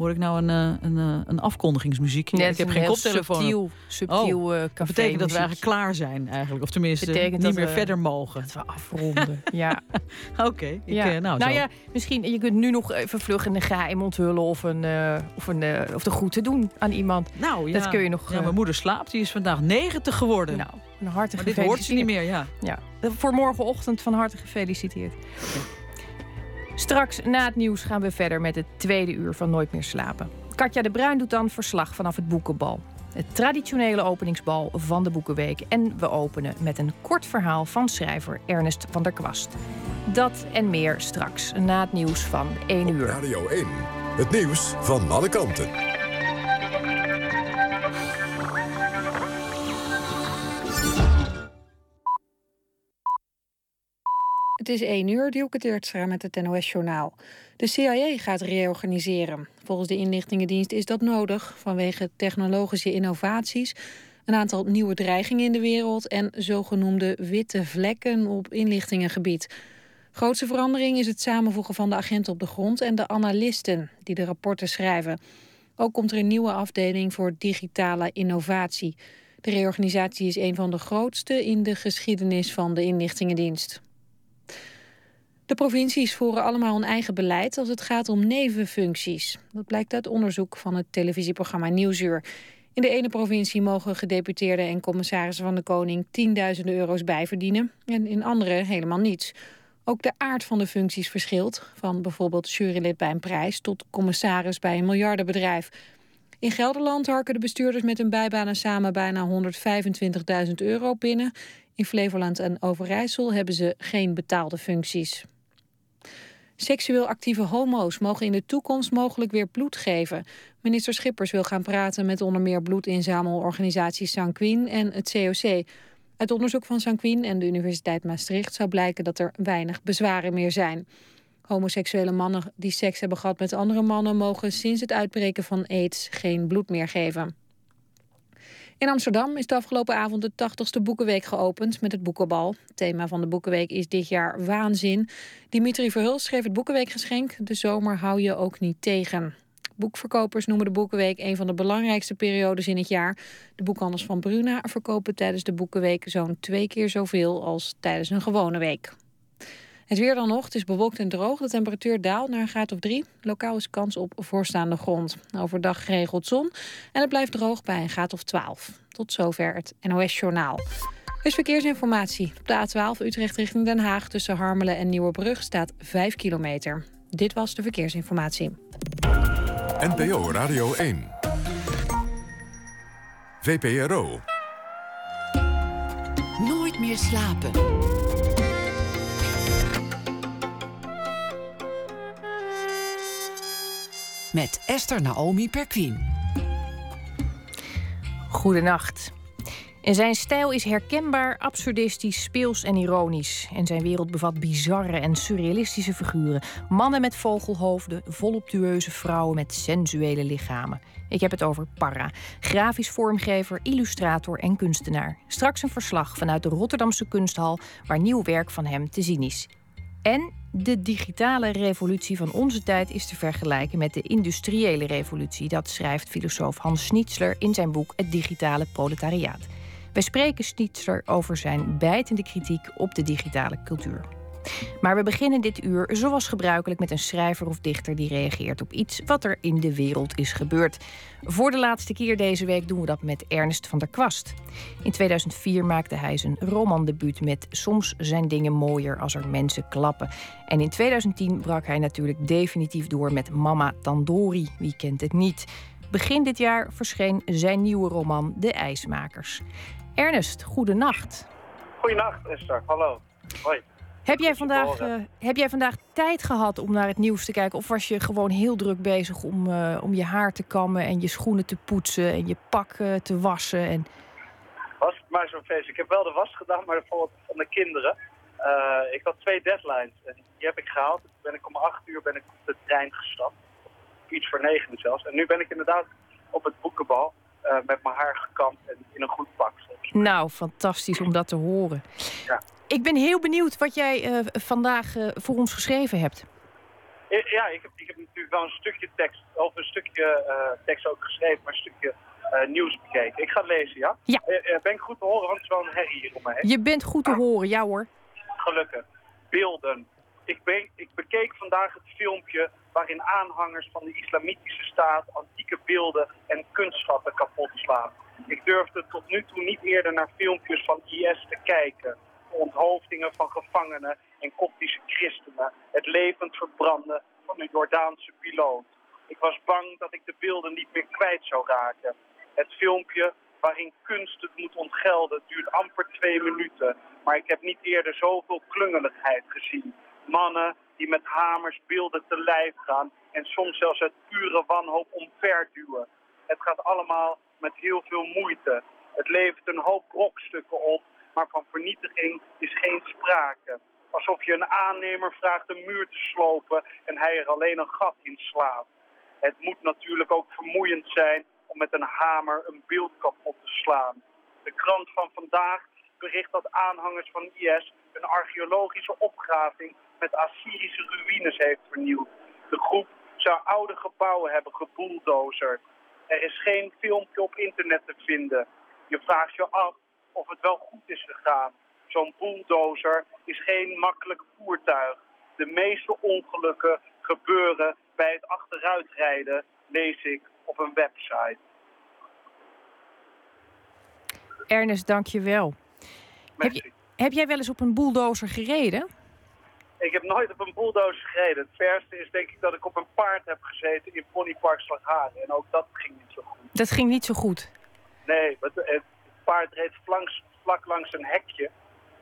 Hoor ik nou een, een, een afkondigingsmuziekje? Nee, ik heb geen koptelefoon. Subtiel, subtiel oh, uh, dat betekent dat we eigenlijk klaar zijn eigenlijk. Of tenminste betekent niet meer we, verder mogen. Dat we afronden, ja. Oké, okay, ja. nou, nou ja, misschien je kunt nu nog even vlug een geheim onthullen of, een, uh, of, een, uh, of de groeten doen aan iemand. Nou ja, dat kun je nog. Ja, mijn moeder slaapt, die is vandaag 90 geworden. Nou, een maar dit hoort ze niet meer, ja. ja. Voor morgenochtend van harte gefeliciteerd. Straks na het nieuws gaan we verder met het tweede uur van Nooit meer slapen. Katja de Bruin doet dan verslag vanaf het Boekenbal. Het traditionele openingsbal van de Boekenweek. En we openen met een kort verhaal van schrijver Ernest van der Kwast. Dat en meer straks na het nieuws van 1 uur. Radio 1, Het nieuws van alle kanten. Het is 1 uur, Dielke Teertstra met het NOS-journaal. De CIA gaat reorganiseren. Volgens de inlichtingendienst is dat nodig vanwege technologische innovaties... een aantal nieuwe dreigingen in de wereld... en zogenoemde witte vlekken op inlichtingengebied... Grootste verandering is het samenvoegen van de agenten op de grond en de analisten die de rapporten schrijven. Ook komt er een nieuwe afdeling voor digitale innovatie. De reorganisatie is een van de grootste in de geschiedenis van de inlichtingendienst. De provincies voeren allemaal een eigen beleid als het gaat om nevenfuncties. Dat blijkt uit onderzoek van het televisieprogramma Nieuwsuur. In de ene provincie mogen gedeputeerden en commissarissen van de koning tienduizenden euro's bijverdienen en in andere helemaal niets. Ook de aard van de functies verschilt, van bijvoorbeeld jurylid bij een prijs tot commissaris bij een miljardenbedrijf. In Gelderland harken de bestuurders met hun bijbanen samen bijna 125.000 euro binnen. In Flevoland en Overijssel hebben ze geen betaalde functies. Seksueel actieve homo's mogen in de toekomst mogelijk weer bloed geven. Minister Schippers wil gaan praten met onder meer bloedinzamelorganisatie Sanquin en het COC. Uit onderzoek van Sanquin en de Universiteit Maastricht zou blijken dat er weinig bezwaren meer zijn. Homoseksuele mannen die seks hebben gehad met andere mannen mogen sinds het uitbreken van aids geen bloed meer geven. In Amsterdam is de afgelopen avond de 80ste Boekenweek geopend met het Boekenbal. Thema van de Boekenweek is dit jaar waanzin. Dimitri Verhulst schreef het Boekenweekgeschenk. De zomer hou je ook niet tegen. Boekverkopers noemen de Boekenweek een van de belangrijkste periodes in het jaar. De boekhandels van Bruna verkopen tijdens de Boekenweek zo'n twee keer zoveel als tijdens een gewone week. Het weer dan nog, het is bewolkt en droog. De temperatuur daalt naar een graad of drie. Lokaal is kans op voorstaande grond. Overdag geregeld zon en het blijft droog bij een graad of 12. Tot zover het NOS Journaal. Dus verkeersinformatie. Op de A12 Utrecht richting Den Haag tussen Harmelen en Nieuwebrug staat 5 kilometer. Dit was de verkeersinformatie. NPO Radio 1. VPRO. Nooit meer slapen. Met Esther Naomi Perquin. Goedenacht. En zijn stijl is herkenbaar, absurdistisch, speels en ironisch. En zijn wereld bevat bizarre en surrealistische figuren. Mannen met vogelhoofden, voluptueuze vrouwen met sensuele lichamen. Ik heb het over Parra, grafisch vormgever, illustrator en kunstenaar. Straks een verslag vanuit de Rotterdamse kunsthal... waar nieuw werk van hem te zien is. En de digitale revolutie van onze tijd is te vergelijken met de industriële revolutie. Dat schrijft filosoof Hans Schnitzler in zijn boek Het digitale proletariaat. Wij spreken Stietser over zijn bijtende kritiek op de digitale cultuur. Maar we beginnen dit uur zoals gebruikelijk met een schrijver of dichter die reageert op iets wat er in de wereld is gebeurd. Voor de laatste keer deze week doen we dat met Ernst van der Kwast. In 2004 maakte hij zijn romandebuut met Soms zijn dingen mooier als er mensen klappen. En in 2010 brak hij natuurlijk definitief door met Mama Tandori. Wie kent het niet? Begin dit jaar verscheen zijn nieuwe roman De IJsmakers. Ernest, goedenacht. Goedenacht Esther, hallo. Hoi. Heb jij, vandaag, uh, heb jij vandaag tijd gehad om naar het nieuws te kijken? Of was je gewoon heel druk bezig om, uh, om je haar te kammen en je schoenen te poetsen en je pak uh, te wassen? En... Was het maar zo'n feest. Ik heb wel de was gedaan, maar bijvoorbeeld van de kinderen. ik had twee deadlines en die heb ik gehaald. Toen ben ik om acht uur ben ik op de trein gestapt. Iets voor negen zelfs. En nu ben ik inderdaad op het boekenbal. Met mijn haar gekamd en in een goed pak. Nou, fantastisch om dat te horen. Ja. Ik ben heel benieuwd wat jij uh, vandaag uh, voor ons geschreven hebt. Ja, ik heb, ik heb natuurlijk wel een stukje tekst, of een stukje tekst ook geschreven, maar een stukje nieuws bekeken. Ik ga lezen, ja? Ja. ben ik goed te horen, want het is wel een herrie hier om heen. Je bent goed te horen, ja hoor. Gelukkig. Beelden. Ik, ik bekeek vandaag het filmpje waarin aanhangers van de islamitische staat antieke beelden en kunstschatten kapot slaan. Ik durfde tot nu toe niet eerder naar filmpjes van IS te kijken. Onthoofdingen van gevangenen en koptische christenen. Het levend verbranden van een Jordaanse piloot. Ik was bang dat ik de beelden niet meer kwijt zou raken. Het filmpje waarin kunst het moet ontgelden duurt amper twee minuten. Maar ik heb niet eerder zoveel klungeligheid gezien. Mannen die met hamers beelden te lijf gaan en soms zelfs uit pure wanhoop omverduwen. Het gaat allemaal met heel veel moeite. Het levert een hoop brokstukken op, maar van vernietiging is geen sprake. Alsof je een aannemer vraagt een muur te slopen en hij er alleen een gat in slaat. Het moet natuurlijk ook vermoeiend zijn om met een hamer een beeld kapot te slaan. De krant van vandaag bericht dat aanhangers van IS een archeologische opgraving met Assyrische ruïnes heeft vernieuwd. De groep zou oude gebouwen hebben gebulldozerd. Er is geen filmpje op internet te vinden. Je vraagt je af of het wel goed is gegaan. Zo'n bulldozer is geen makkelijk voertuig. De meeste ongelukken gebeuren bij het achteruitrijden, lees ik op een website. Ernest, dank je wel. Heb, je, heb jij wel eens op een bulldozer gereden? Ik heb nooit op een bulldozer gereden. Het verste is denk ik dat ik op een paard heb gezeten in Ponypark Slagharen. En ook dat ging niet zo goed. Dat ging niet zo goed? Nee, het, het paard reed vlak langs een hekje.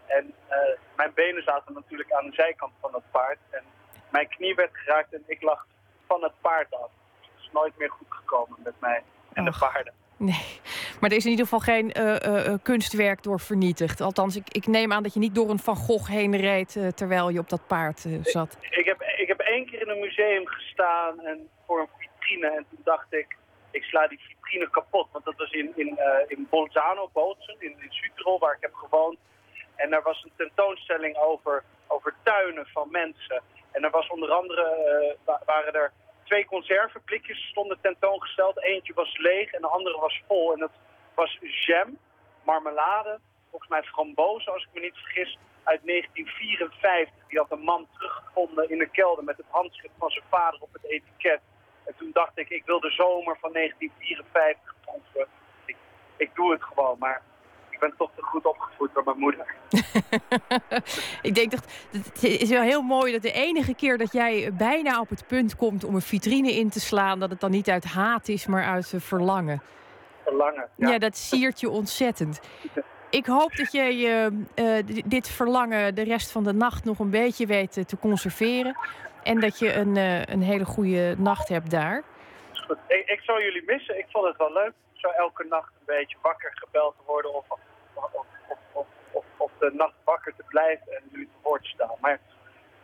En uh, mijn benen zaten natuurlijk aan de zijkant van het paard. En mijn knie werd geraakt en ik lag van het paard af. het is nooit meer goed gekomen met mij en de paarden. Nee, maar er is in ieder geval geen uh, uh, kunstwerk door vernietigd. Althans, ik, ik, neem aan dat je niet door een Van Gogh heen reed uh, terwijl je op dat paard zat. Ik, ik, heb, ik heb één keer in een museum gestaan en voor een vitrine. En toen dacht ik, ik sla die vitrine kapot. Want dat was in, in, in Bolzano, Bootsen, in, in Südtirol, waar ik heb gewoond. En daar was een tentoonstelling over, over tuinen van mensen. En er was onder andere, waren er twee conserveblikjes stonden tentoongesteld. Eentje was leeg en de andere was vol. En dat was jam, marmelade, volgens mij frambozen als ik me niet vergis, uit 1954. Die had een man teruggevonden in de kelder met het handschrift van zijn vader op het etiket. En toen dacht ik, ik wil de zomer van 1954 proeven. Ik, ik doe het gewoon, maar ik ben toch te goed opgevoed door mijn moeder. ik denk dat het is wel heel mooi dat de enige keer dat jij bijna op het punt komt om een vitrine in te slaan, dat het dan niet uit haat is, maar uit verlangen. Verlangen. Ja, ja dat siert je ontzettend. Ik hoop dat jij uh, dit verlangen de rest van de nacht nog een beetje weet te conserveren. En dat je een, uh, een hele goede nacht hebt daar. Ik, ik zou jullie missen. Ik vond het wel leuk. Zo elke nacht een beetje wakker gebeld te worden of de nacht wakker te blijven en nu te woord te staan. Maar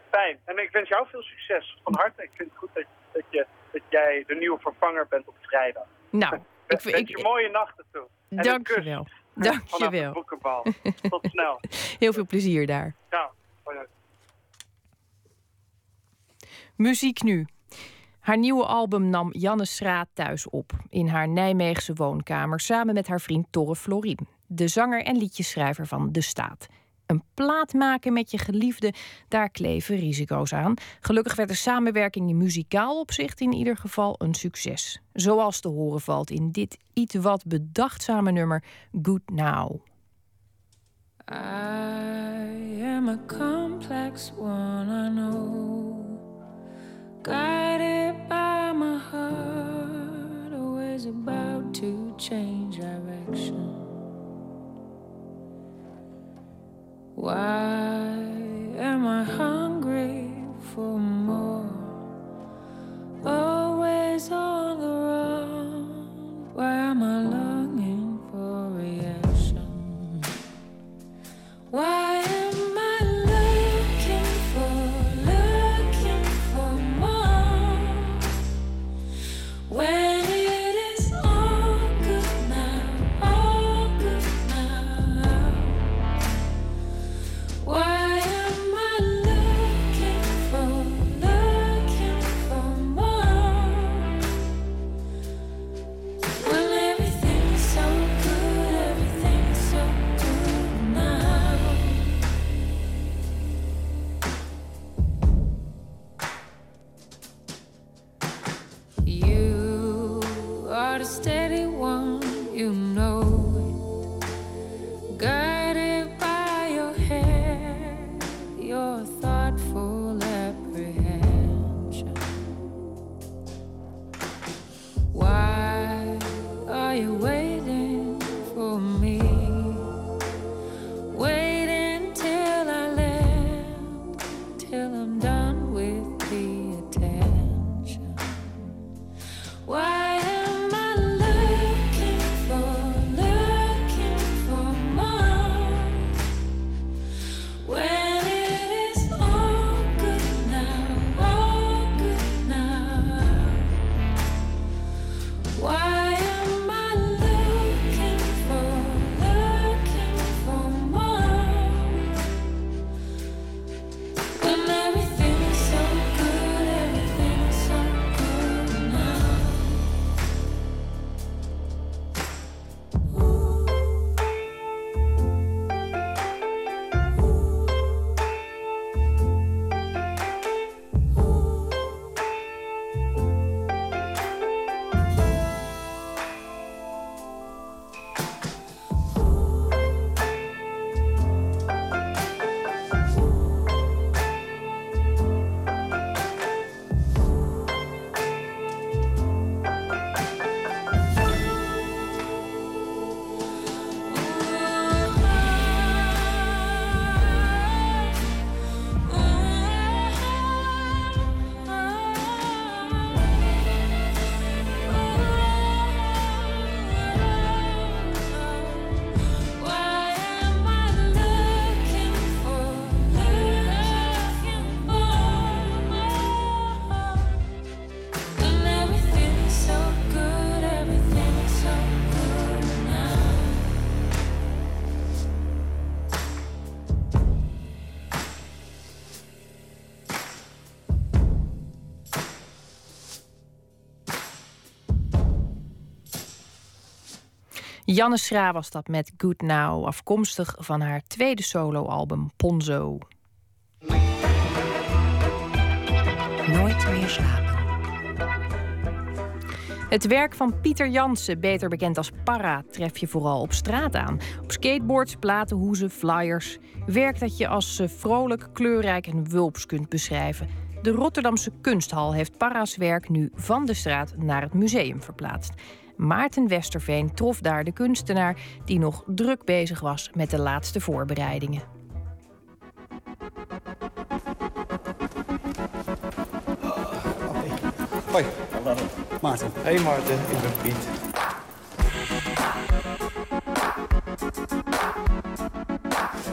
fijn. En ik wens jou veel succes van harte. Ik vind het goed dat, dat, je, dat jij de nieuwe vervanger bent op vrijdag. Nou, ik vind je mooie nachten toe. En Dank je wel. Dank je wel. Tot snel. Heel veel plezier daar. Ja. Muziek nu. Haar nieuwe album nam Janne Schraat thuis op in haar Nijmeegse woonkamer samen met haar vriend Torre Florin de zanger en liedjeschrijver van De Staat. Een plaat maken met je geliefde, daar kleven risico's aan. Gelukkig werd de samenwerking in muzikaal opzicht in ieder geval een succes. Zoals te horen valt in dit iets wat bedachtzame nummer Good Now. I am a complex one, I know. By my heart, always about to change direction. Why am I hungry for more? Always on the run. Why am I longing for reaction? Why Janne Schra was dat met Good Now, afkomstig van haar tweede soloalbum Ponzo. Nooit meer slapen. Het werk van Pieter Jansen, beter bekend als Para, tref je vooral op straat aan. Op skateboards, platenhoezen, flyers. Werk dat je als eh, vrolijk, kleurrijk en wulps kunt beschrijven. De Rotterdamse Kunsthal heeft Para's werk nu van de straat naar het museum verplaatst. Maarten Westerveen trof daar de kunstenaar die nog druk bezig was met de laatste voorbereidingen. Hoi. Hallo. Maarten. Hey Maarten, ik ben Piet.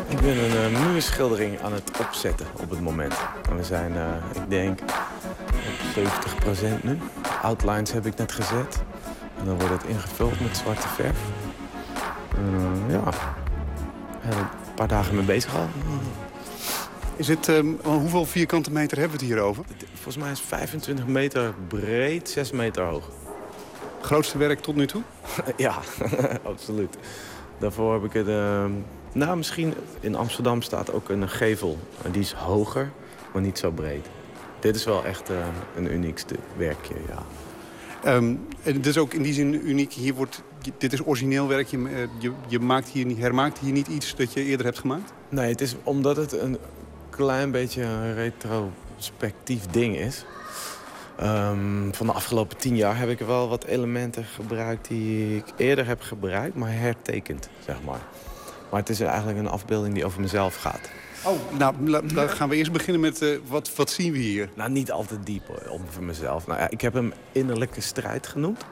Ik ben een uh, muurschildering aan het opzetten op het moment. En we zijn, uh, ik denk, op 70% nu. Outlines heb ik net gezet. En dan wordt het ingevuld met zwarte verf. Uh, ja, een paar dagen mee bezig al. Is het, um, hoeveel vierkante meter hebben we het hier over? Volgens mij is 25 meter breed, 6 meter hoog. Grootste werk tot nu toe? ja, absoluut. Daarvoor heb ik het... Uh, nou, misschien in Amsterdam staat ook een gevel. Die is hoger, maar niet zo breed. Dit is wel echt uh, een uniek werkje, ja. Um, het is ook in die zin uniek. Hier wordt, dit is origineel werk. Je, eh, je, maakt hier, hermaakt hier niet iets dat je eerder hebt gemaakt? Nee, het is omdat het een klein beetje een retrospectief ding is. Um, van de afgelopen tien jaar heb ik wel wat elementen gebruikt die ik eerder heb gebruikt, maar hertekend, zeg maar. Maar het is eigenlijk een afbeelding die over mezelf gaat. Oh, nou, dan gaan we eerst beginnen met uh, wat, wat zien we hier? Nou, niet altijd diep over mezelf. Nou, ja, ik heb hem innerlijke strijd genoemd.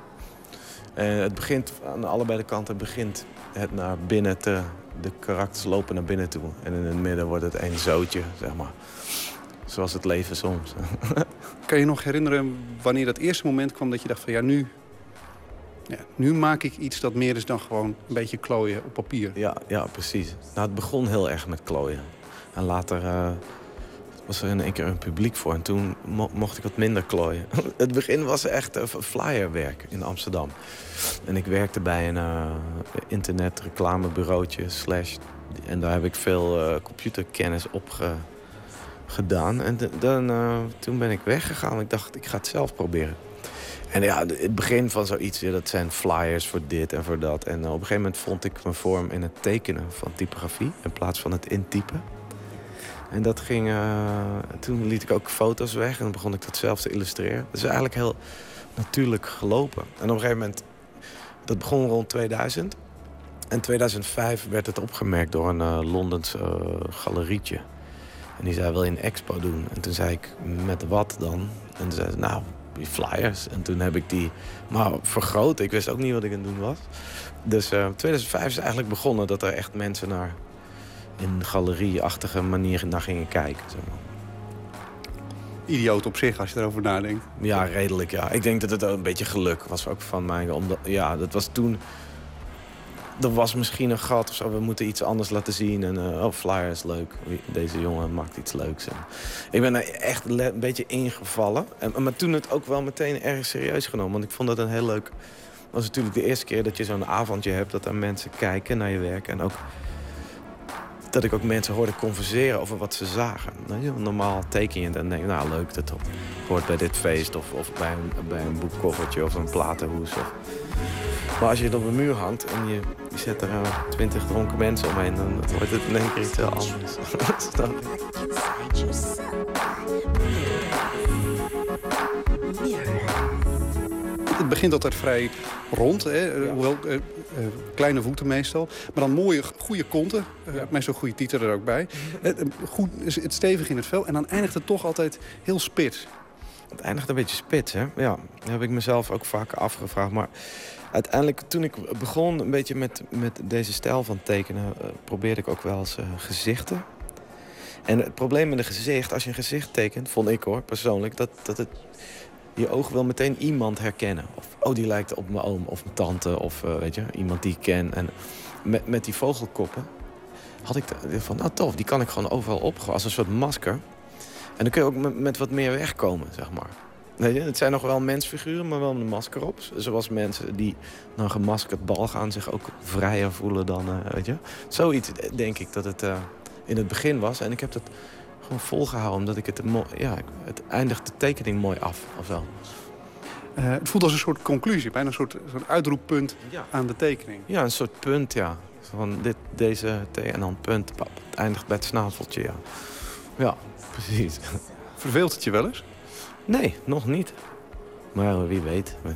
Uh, het begint aan allebei de kanten begint het naar binnen te de karakters lopen naar binnen toe. En in het midden wordt het een zootje, zeg maar. Zoals het leven soms. kan je nog herinneren wanneer dat eerste moment kwam dat je dacht van ja, nu, ja, nu maak ik iets dat meer is dan gewoon een beetje klooien op papier. Ja, ja precies. Nou, het begon heel erg met klooien. En later uh, was er in één keer een publiek voor. En toen mocht ik wat minder klooien. het begin was echt uh, flyerwerk in Amsterdam. En ik werkte bij een uh, internet reclamebureautje. Slash, en daar heb ik veel computerkennis op ge, gedaan. En dan, toen ben ik weggegaan. Ik dacht, ik ga het zelf proberen. En ja, het begin van zoiets, ja, dat zijn flyers voor dit en voor dat. En op een gegeven moment vond ik mijn vorm in het tekenen van typografie... in plaats van het intypen. En dat ging, uh, toen liet ik ook foto's weg en begon ik dat zelf te illustreren. Dat is eigenlijk heel natuurlijk gelopen. En op een gegeven moment, dat begon rond 2000. En 2005 werd het opgemerkt door een uh, Londens uh, galerietje. En die zei, wil je een expo doen? En toen zei ik, met wat dan? En toen zei ze, nou, die flyers. En toen heb ik die maar vergroot. Ik wist ook niet wat ik aan het doen was. Dus 2005 is eigenlijk begonnen dat er echt mensen naar in galerieachtige manier naar gingen kijken. Zeg maar. Idioot op zich, als je erover nadenkt. Ja, redelijk, ja. Ik denk dat het een beetje geluk was ook van mij. Omdat, ja, dat was toen... Er was misschien een gat of zo. We moeten iets anders laten zien. En uh, oh, flyer is leuk. Deze jongen maakt iets leuks. En ik ben er echt een beetje ingevallen. En, maar toen het ook wel meteen erg serieus genomen. Want ik vond dat een heel leuk... Het was natuurlijk de eerste keer dat je zo'n avondje hebt... dat er mensen kijken naar je werk. En ook dat ik ook mensen hoorde converseren over wat ze zagen. Normaal teken je en dan denk je, nou leuk, dat hoort bij dit feest. Of, of bij, een, bij een boekkoffertje of een platenhoes. Of... Maar als je het op een muur hangt en je, je zet er uh, twintig dronken mensen omheen... dan wordt het in één keer iets heel anders. Het begint altijd vrij rond, hè? hoewel uh, uh, kleine voeten meestal. Maar dan mooie, goede konten, uh, ja. meestal goede titel er ook bij. goed, het stevig in het vel en dan eindigt het toch altijd heel spits. Het eindigt een beetje spits, hè? Ja, dat heb ik mezelf ook vaak afgevraagd. Maar uiteindelijk, toen ik begon een beetje met, met deze stijl van tekenen... probeerde ik ook wel eens gezichten. En het probleem met een gezicht, als je een gezicht tekent, vond ik hoor, persoonlijk... dat, dat het je oog wil meteen iemand herkennen. Of, oh, die lijkt op mijn oom of mijn tante of uh, weet je, iemand die ik ken. En met, met die vogelkoppen had ik van, nou tof, die kan ik gewoon overal opgooien als een soort masker. En dan kun je ook met, met wat meer wegkomen, zeg maar. Je, het zijn nog wel mensfiguren, maar wel met een masker op. Zoals mensen die naar een gemaskerd bal gaan zich ook vrijer voelen dan, uh, weet je. Zoiets denk ik dat het in het begin was. En ik heb dat gewoon volgehouden, omdat ik het... Ja, het eindigt de tekening mooi af, of wel. Uh, het voelt als een soort conclusie, bijna een soort, soort uitroeppunt ja. aan de tekening. Ja, een soort punt, ja. Van dit, deze T en dan punt. Het eindigt bij het snaveltje, ja. Ja, precies. Verveelt het je wel eens? Nee, nog niet. Maar wie weet.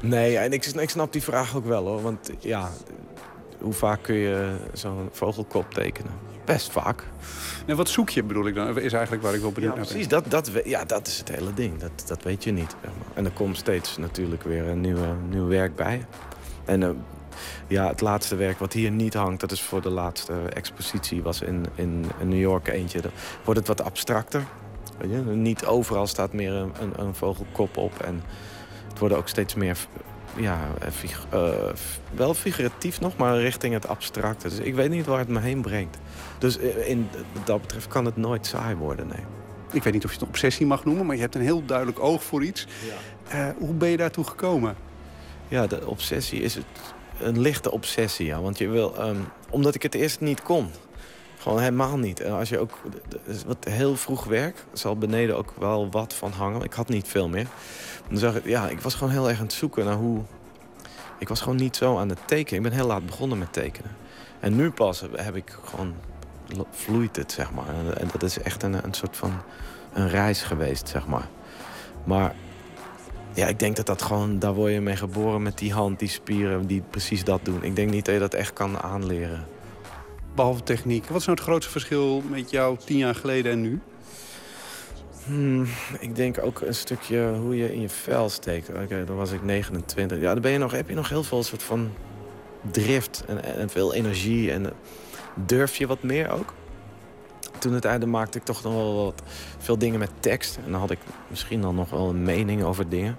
nee, en ik, ik snap die vraag ook wel hoor. Want ja, hoe vaak kun je zo'n vogelkop tekenen? Best vaak. En wat zoek je, bedoel ik dan? Is eigenlijk waar ik wel benieuwd ja, Precies, dat, dat, ja, dat is het hele ding. Dat, dat weet je niet. En er komt steeds natuurlijk weer een nieuwe, nieuw werk bij. En uh, ja, het laatste werk wat hier niet hangt... dat is voor de laatste expositie, was in, in, in New York eentje. Dan wordt het wat abstracter. Weet je? Niet overal staat meer een, een, een vogelkop op. En het worden ook steeds meer ja, uh, wel figuratief nog, maar richting het abstracte. Dus ik weet niet waar het me heen brengt. Dus in, dat betreft kan het nooit saai worden, nee. Ik weet niet of je het een obsessie mag noemen, maar je hebt een heel duidelijk oog voor iets. Ja. Uh, hoe ben je daartoe gekomen? Ja, de obsessie is het, een lichte obsessie, ja. Want je wil, um, omdat ik het eerst niet kon. Gewoon helemaal niet. Als je ook wat heel vroeg werk, zal beneden ook wel wat van hangen. Ik had niet veel meer. Dan ik, ja, ik was gewoon heel erg aan het zoeken naar hoe... Ik was gewoon niet zo aan het tekenen. Ik ben heel laat begonnen met tekenen. En nu pas heb ik gewoon... vloeit het, zeg maar. En dat is echt een, een soort van... een reis geweest, zeg maar. Maar ja, ik denk dat dat gewoon... Daar word je mee geboren met die hand, die spieren die precies dat doen. Ik denk niet dat je dat echt kan aanleren. Behalve techniek. Wat is nou het grootste verschil met jou tien jaar geleden en nu? Hmm, ik denk ook een stukje hoe je in je vel steekt. Oké, dan was ik 29. Ja, dan ben je nog, heb je nog heel veel soort van drift en, en veel energie. En eh, durf je wat meer ook? Toen het einde maakte ik toch nog wel wat, veel dingen met tekst. En dan had ik misschien dan nog wel een mening over dingen.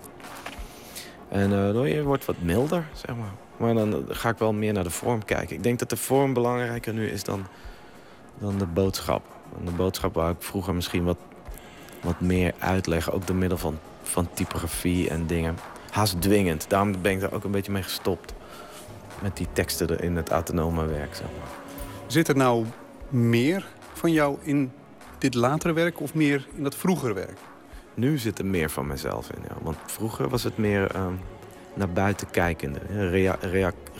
En uh, je wordt wat milder, zeg maar. Maar dan ga ik wel meer naar de vorm kijken. Ik denk dat de vorm belangrijker nu is dan, dan de boodschap. En de boodschap waar ik vroeger misschien wat wat meer uitleggen. Ook door middel van, van typografie en dingen. Haast dwingend. Daarom ben ik daar ook een beetje mee gestopt. Met die teksten in het autonome werk, zeg maar. Zit er nou meer van jou in dit latere werk of meer in dat vroegere werk? Nu zit er meer van mezelf in, ja. Want vroeger was het meer ehm, naar buiten kijkende.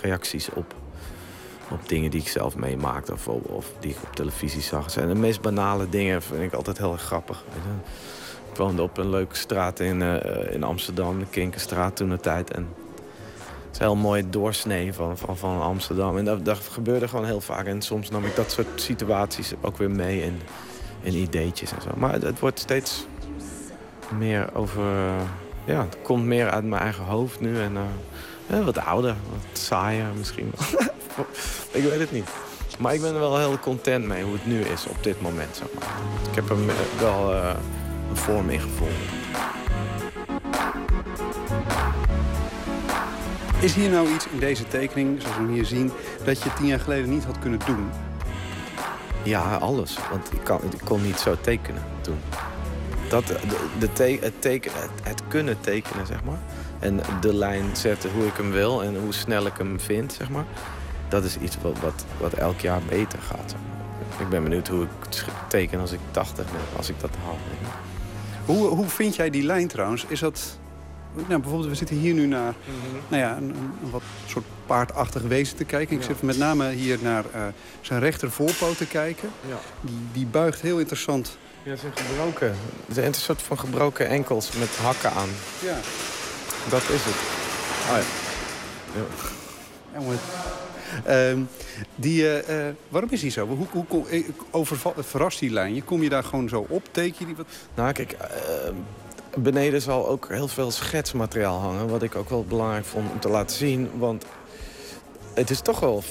reacties op, op dingen die ik zelf meemaakte of, of, die ik op televisie zag. zijn de meest banale dingen vind ik altijd heel erg grappig. Ik woonde op een leuke straat in, uh, in Amsterdam, de Kinkerstraat toen de tijd. En het is een heel mooi doorsnee van, van, van Amsterdam. En dat, gebeurde gewoon heel vaak. En soms nam ik dat soort situaties ook weer mee in, in ideetjes en zo. Maar het, wordt steeds meer over... ja, het komt meer uit mijn eigen hoofd nu. En uh, wat ouder, wat saaier misschien ik weet het niet. Maar ik ben er wel heel content mee hoe het nu is op dit moment. Zeg maar. Ik heb er wel uh, een vorm in gevonden. Is hier nou iets in deze tekening, zoals we hem hier zien... dat je tien jaar geleden niet had kunnen doen? Ja, alles. Want ik, kan, ik kon niet zo tekenen toen. Dat, de, de het, teken, het, het kunnen tekenen, zeg maar. En de lijn zetten hoe ik hem wil en hoe snel ik hem vind, zeg maar dat is iets wat, wat, wat elk jaar beter gaat. Ik ben benieuwd hoe ik teken als ik 80 ben, als ik dat haal. Hoe, hoe vind jij die lijn trouwens? Is dat... Nou, bijvoorbeeld, we zitten hier nu naar mhm. nou ja, een, een, wat soort paardachtig wezen te kijken. Ik zit met name hier naar uh, zijn rechter voorpoot te kijken. Ja. Die, die buigt heel interessant. Ja, ze zijn gebroken. Het zijn een soort van gebroken enkels met hakken aan. Ja. Dat is het. Oh ja. ja. ja Ehm, die, uh, waarom is die zo? Hoe, hoe, eh, over, verrast die lijn? Je kom je daar gewoon zo op? Teken je die wat? Nou, kijk, beneden zal ook heel veel schetsmateriaal hangen. Wat ik ook wel belangrijk vond om te laten zien. Want het is toch wel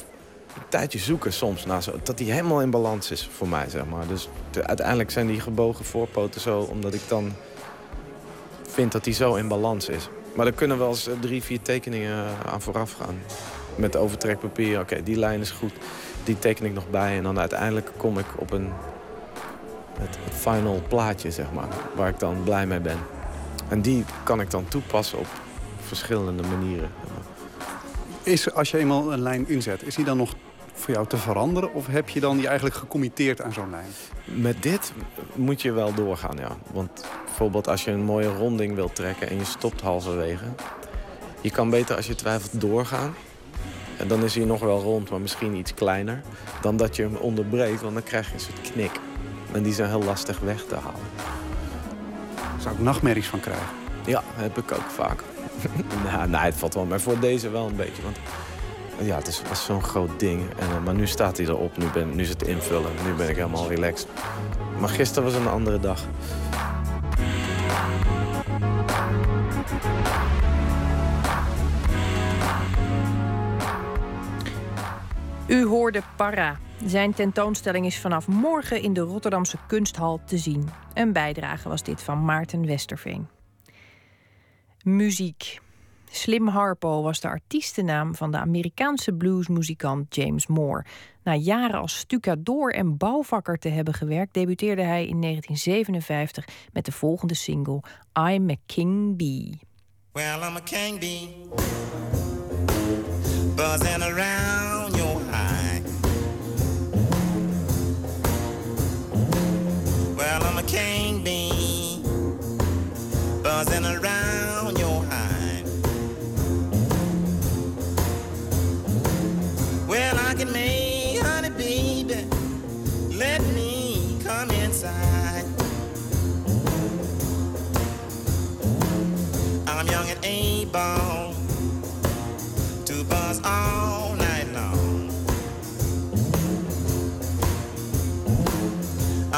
een tijdje zoeken soms naar zo, dat die helemaal in balans is voor mij, zeg maar. Dus uiteindelijk zijn die gebogen voorpoten zo, omdat ik dan vind dat die zo in balans is. Maar er kunnen wel eens drie, vier tekeningen aan vooraf gaan met overtrekpapier. Oké, die lijn is goed. Die teken ik nog bij. En dan uiteindelijk kom ik op een het, final plaatje, zeg maar. Waar ik dan blij mee ben. En die kan ik dan toepassen op verschillende manieren. Is, als je eenmaal een lijn inzet, is die dan nog voor jou te veranderen? Of heb je dan je eigenlijk gecommitteerd aan zo'n lijn? Met dit moet je wel doorgaan, ja. Want bijvoorbeeld als je een mooie ronding wilt trekken en je stopt halverwege... je kan beter als je twijfelt doorgaan. En dan is hij nog wel rond, maar misschien iets kleiner. Dan dat je hem onderbreekt, want dan krijg je een soort knik. En die zijn heel lastig weg te halen. Daar zou ik nachtmerries van krijgen? Ja, heb ik ook vaak. nou, nee, het valt wel. Maar voor deze wel een beetje. Want ja, het is, was zo'n groot ding. Eh, maar nu staat hij erop. Nu, ben, nu is het invullen. Nu ben ik helemaal relaxed. Maar gisteren was een andere dag. U hoorde Para. Zijn tentoonstelling is vanaf morgen in de Rotterdamse Kunsthal te zien. Een bijdrage was dit van Maarten Westerveen. Muziek. Slim Harpo was de artiestennaam van de Amerikaanse bluesmuzikant James Moore. Na jaren als stucadoor en bouwvakker te hebben gewerkt, debuteerde hij in 1957 met de volgende single I'm a King Bee. Well, I'm a king bee, buzzing around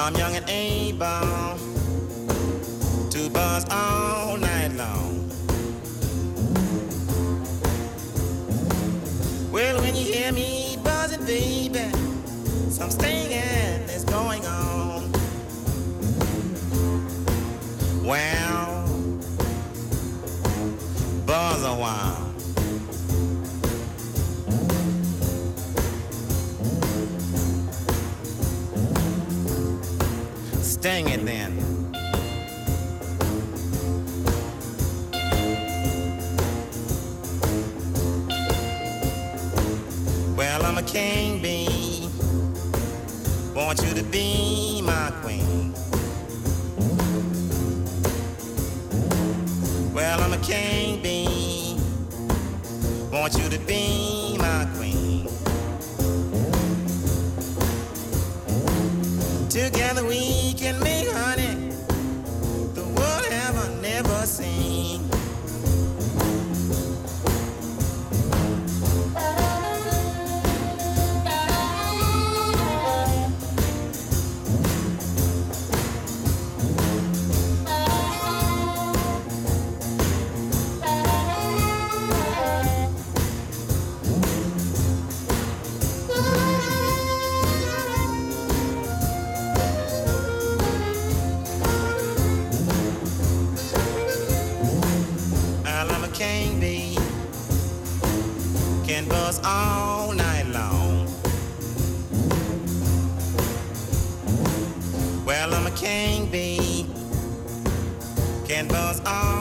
I'm young and able to buzz all night long. Well, when you hear me buzzing, baby, some stinging is going on. Well, buzz a while. Sting it then. Well, I'm a king bee. Want you to be my queen. Well, I'm a king bee. Want you to be Together we can make honey can buzz all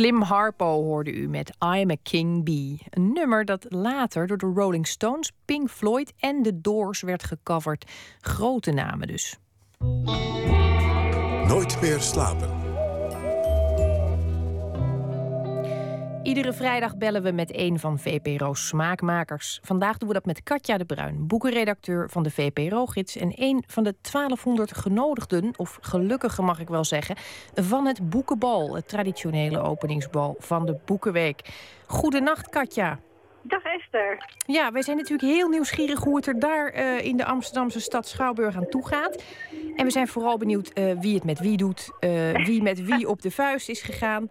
Slim Harpo hoorde u met I'm a King Bee. Een nummer dat later door de Rolling Stones, Pink Floyd en The Doors werd gecoverd. Grote namen dus. Nooit meer slapen. Iedere vrijdag bellen we met een van VPRO's smaakmakers. Vandaag doen we dat met Katja de Bruin, boekenredacteur van de VPRO-gids... en een van de 1200 genodigden, of gelukkige mag ik wel zeggen... van het Boekenbal, het traditionele openingsbal van de Boekenweek. Goedenacht, Katja. Dag Esther. Ja, wij zijn natuurlijk heel nieuwsgierig hoe het er daar eh, in de Amsterdamse stad Schouwburg aan toe gaat. En we zijn vooral benieuwd eh, wie het met wie doet, uh, wie met wie op de vuist is gegaan.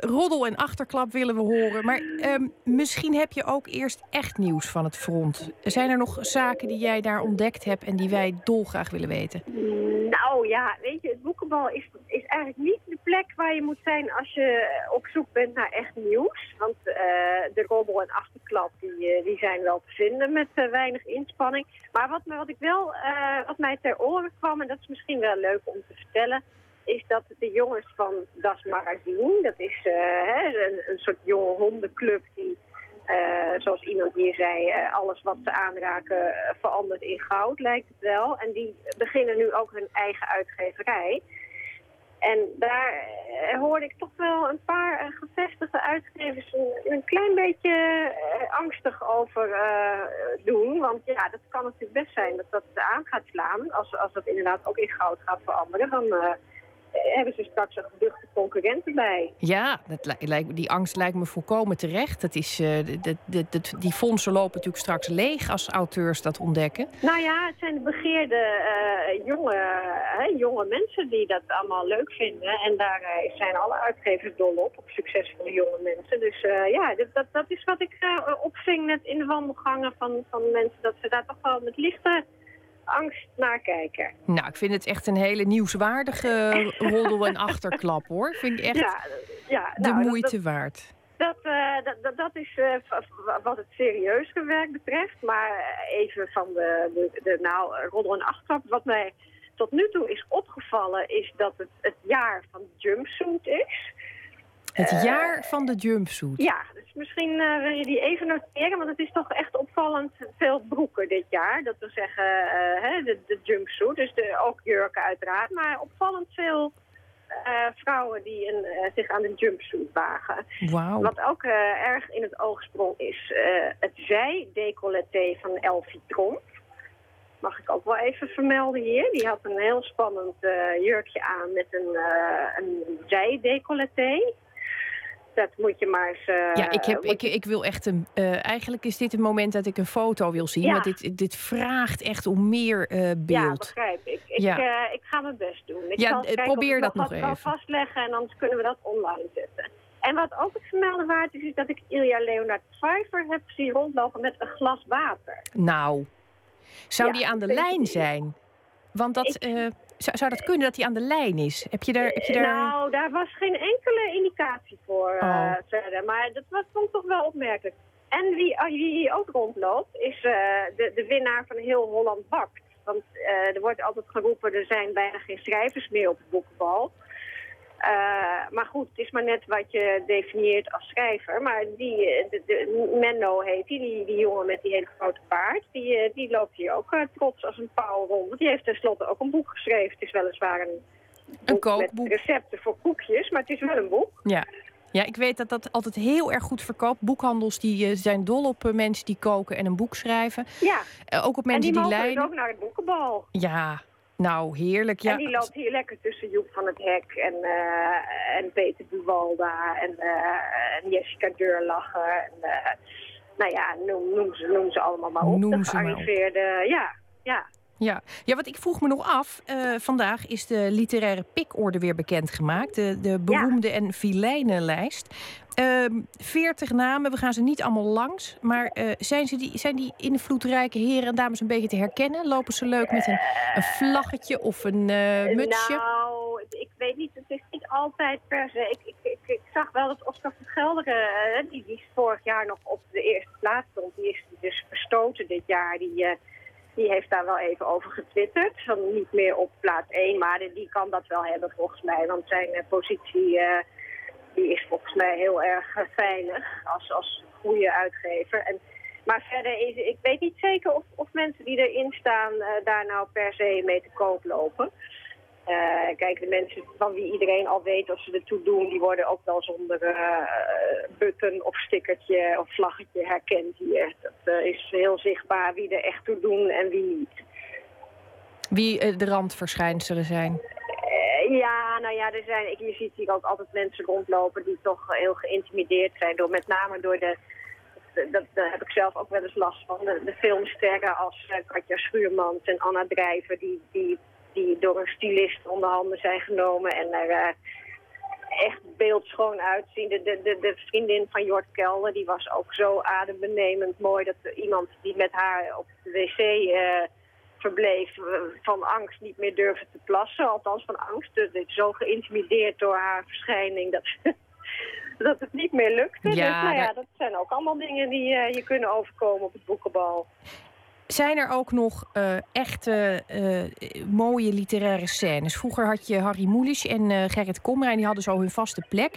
roddel en achterklap willen we horen. Maar ehm, misschien heb je ook eerst echt nieuws van het front. Zijn er nog zaken die jij daar ontdekt hebt en die wij dolgraag willen weten? Nou ja, weet je, het boekenbal is, is eigenlijk niet de plek waar je moet zijn als je op zoek bent naar echt nieuws. Want de roddel en achterklap die, eh, die zijn wel te vinden met uh, weinig inspanning. Maar wat, wat, ik wel, uh, wat mij ter oren kwam, en dat is misschien wel leuk om te vertellen, is dat de jongens van Das Magazine, dat is hè, een, een, soort jonge hondenclub die, zoals iemand hier zei, alles wat ze aanraken verandert in goud, lijkt het wel. En die beginnen nu ook hun eigen uitgeverij. En daar eh, hoorde ik toch wel een paar uh, gevestigde uitgevers een, klein beetje uh, angstig over doen. Want ja, dat kan natuurlijk best zijn dat dat aan gaat slaan. Als, als dat inderdaad ook in goud gaat veranderen, dan hebben ze straks een geduchte concurrent erbij. Ja, dat lijkt, die angst lijkt me volkomen terecht. Dat is, uh, de, die fondsen lopen natuurlijk straks leeg als auteurs dat ontdekken. Nou ja, het zijn de begeerde uh, jonge, jonge mensen die dat allemaal leuk vinden. En daar uh, zijn alle uitgevers dol op, op succesvolle jonge mensen. Dus ja, dat, dat is wat ik opving net in de wandelgangen van, van mensen. Dat ze daar toch wel met lichte angst naar kijken. Nou, ik vind het echt een hele nieuwswaardige roddel en achterklap, hoor. Vind ik echt ja, ja, de nou, moeite waard. Dat, uh, dat, dat, is uh, wat het serieusere werk betreft. Maar even van de, de, de nou, roddel en achterklap. Wat mij tot nu toe is opgevallen is dat het het jaar van jumpsuit is. Het uh, jaar van de jumpsuit? Ja, misschien uh, wil je die even noteren, want het is toch echt opvallend veel broeken dit jaar. Dat we zeggen, uh, hè, de, de jumpsuit, dus de, ook jurken uiteraard, maar opvallend veel uh, vrouwen die een, zich aan de jumpsuit wagen. Wow. Wat ook erg in het oog sprong is het zij-decolleté van Elfie Tromp. Mag ik ook wel even vermelden hier. Die had een heel spannend jurkje aan met een, een zij-decolleté dat moet je maar eens... Uh, ja, ik, heb, ik, ik wil echt een... Uh, eigenlijk is dit het moment dat ik een foto wil zien. Ja. Want dit, dit vraagt echt om meer uh, beeld. Ja, begrijp ik. Ik, ja. ik ga mijn best doen. Ik ja, probeer dat nog, nog even. vastleggen en anders kunnen we dat online zetten. En wat ook het vermelden waard is, is dat ik Ilja Leonard Pfeiffer heb zien rondlopen met een glas water. Nou, zou die aan de lijn zijn? Want dat... Ik, zou, zou dat kunnen dat hij aan de lijn is? Heb je daar, heb je daar... Nou, daar was geen enkele indicatie voor uh, verder. Maar dat was, vond ik toch wel opmerkelijk. En wie, wie hier ook rondloopt, is uh, de, de winnaar van Heel Holland Bakt. Want er wordt altijd geroepen, er zijn bijna geen schrijvers meer op het boekenbal. Uh, maar goed, het is maar net wat je definieert als schrijver. Maar die, de, de, Menno heet die, die, die jongen met die hele grote paard. Die, eh, die loopt hier ook uh, trots als een pauw rond. Die heeft tenslotte ook een boek geschreven. Het is weliswaar een, een kookboek. met recepten voor koekjes, maar het is wel een boek. Ja. Ja, ik weet dat dat altijd heel erg goed verkoopt. Boekhandels die zijn dol op mensen die koken en een boek schrijven. Ja. ook op mensen die, die leiden. En ook naar het boekenbal. Ja, nou, heerlijk. Ja. En die loopt hier lekker tussen Joep van het Hek en, uh, en Peter Buwalda en, uh, en Jessica Deurlacher. En, uh, nou ja, noem, noem, ze, noem ze allemaal maar op. Noem de gearriveerde, ja, ja. Ja. ja, wat ik vroeg me nog af. Uh, vandaag is de literaire pikorde weer bekendgemaakt. De, de beroemde ja. en vilijne lijst. Uh, 40 namen, we gaan ze niet allemaal langs. Maar uh, zijn, ze die, zijn die invloedrijke heren en dames een beetje te herkennen? Lopen ze leuk met een, een vlaggetje of een uh, mutsje? Nou, ik weet niet. Het is niet altijd per se. Ik, ik, ik, ik zag wel dat Oscar van Gelderen, die, die vorig jaar nog op de eerste plaats stond, die is dus verstoten dit jaar. Die die heeft daar wel even over getwitterd. Van niet meer op plaats 1, maar die kan dat wel hebben volgens mij. Want zijn uh, positie uh, die is volgens mij heel erg uh, veilig als, als goede uitgever. En, maar verder is, ik weet niet zeker of, of mensen die erin staan daar nou per se mee te koop lopen. Uh, kijk, de mensen van wie iedereen al weet of ze ertoe doen, die worden ook wel zonder uh, button of stickertje of vlaggetje herkend hier. Dat uh, is heel zichtbaar wie er echt toe doen en wie niet. Wie de randverschijnselen zijn? ja, nou ja, er zijn, je ziet hier ook altijd mensen rondlopen die toch heel geïntimideerd zijn door met name door de dat, daar heb ik zelf ook wel eens last van. De, de filmsterren als uh, Katja Schuurmans en Anna Drijver... die, die, die door een stylist onder handen zijn genomen... en er uh, echt beeldschoon uitzien. De, de, de, de, vriendin van Jort Kelder die was ook zo adembenemend mooi... dat iemand die met haar op de wc... Uh, verbleef van angst niet meer durven te plassen. Althans van angst. Dus zo geïntimideerd door haar verschijning dat, dat het niet meer lukte. Ja, dus nou ja, dat zijn ook allemaal dingen die uh, je kunnen overkomen op het boekenbal. Zijn er ook nog uh, echte uh, mooie literaire scènes? Vroeger had je Harry Mulisch en uh, Gerrit Komrijn, die hadden zo hun vaste plek.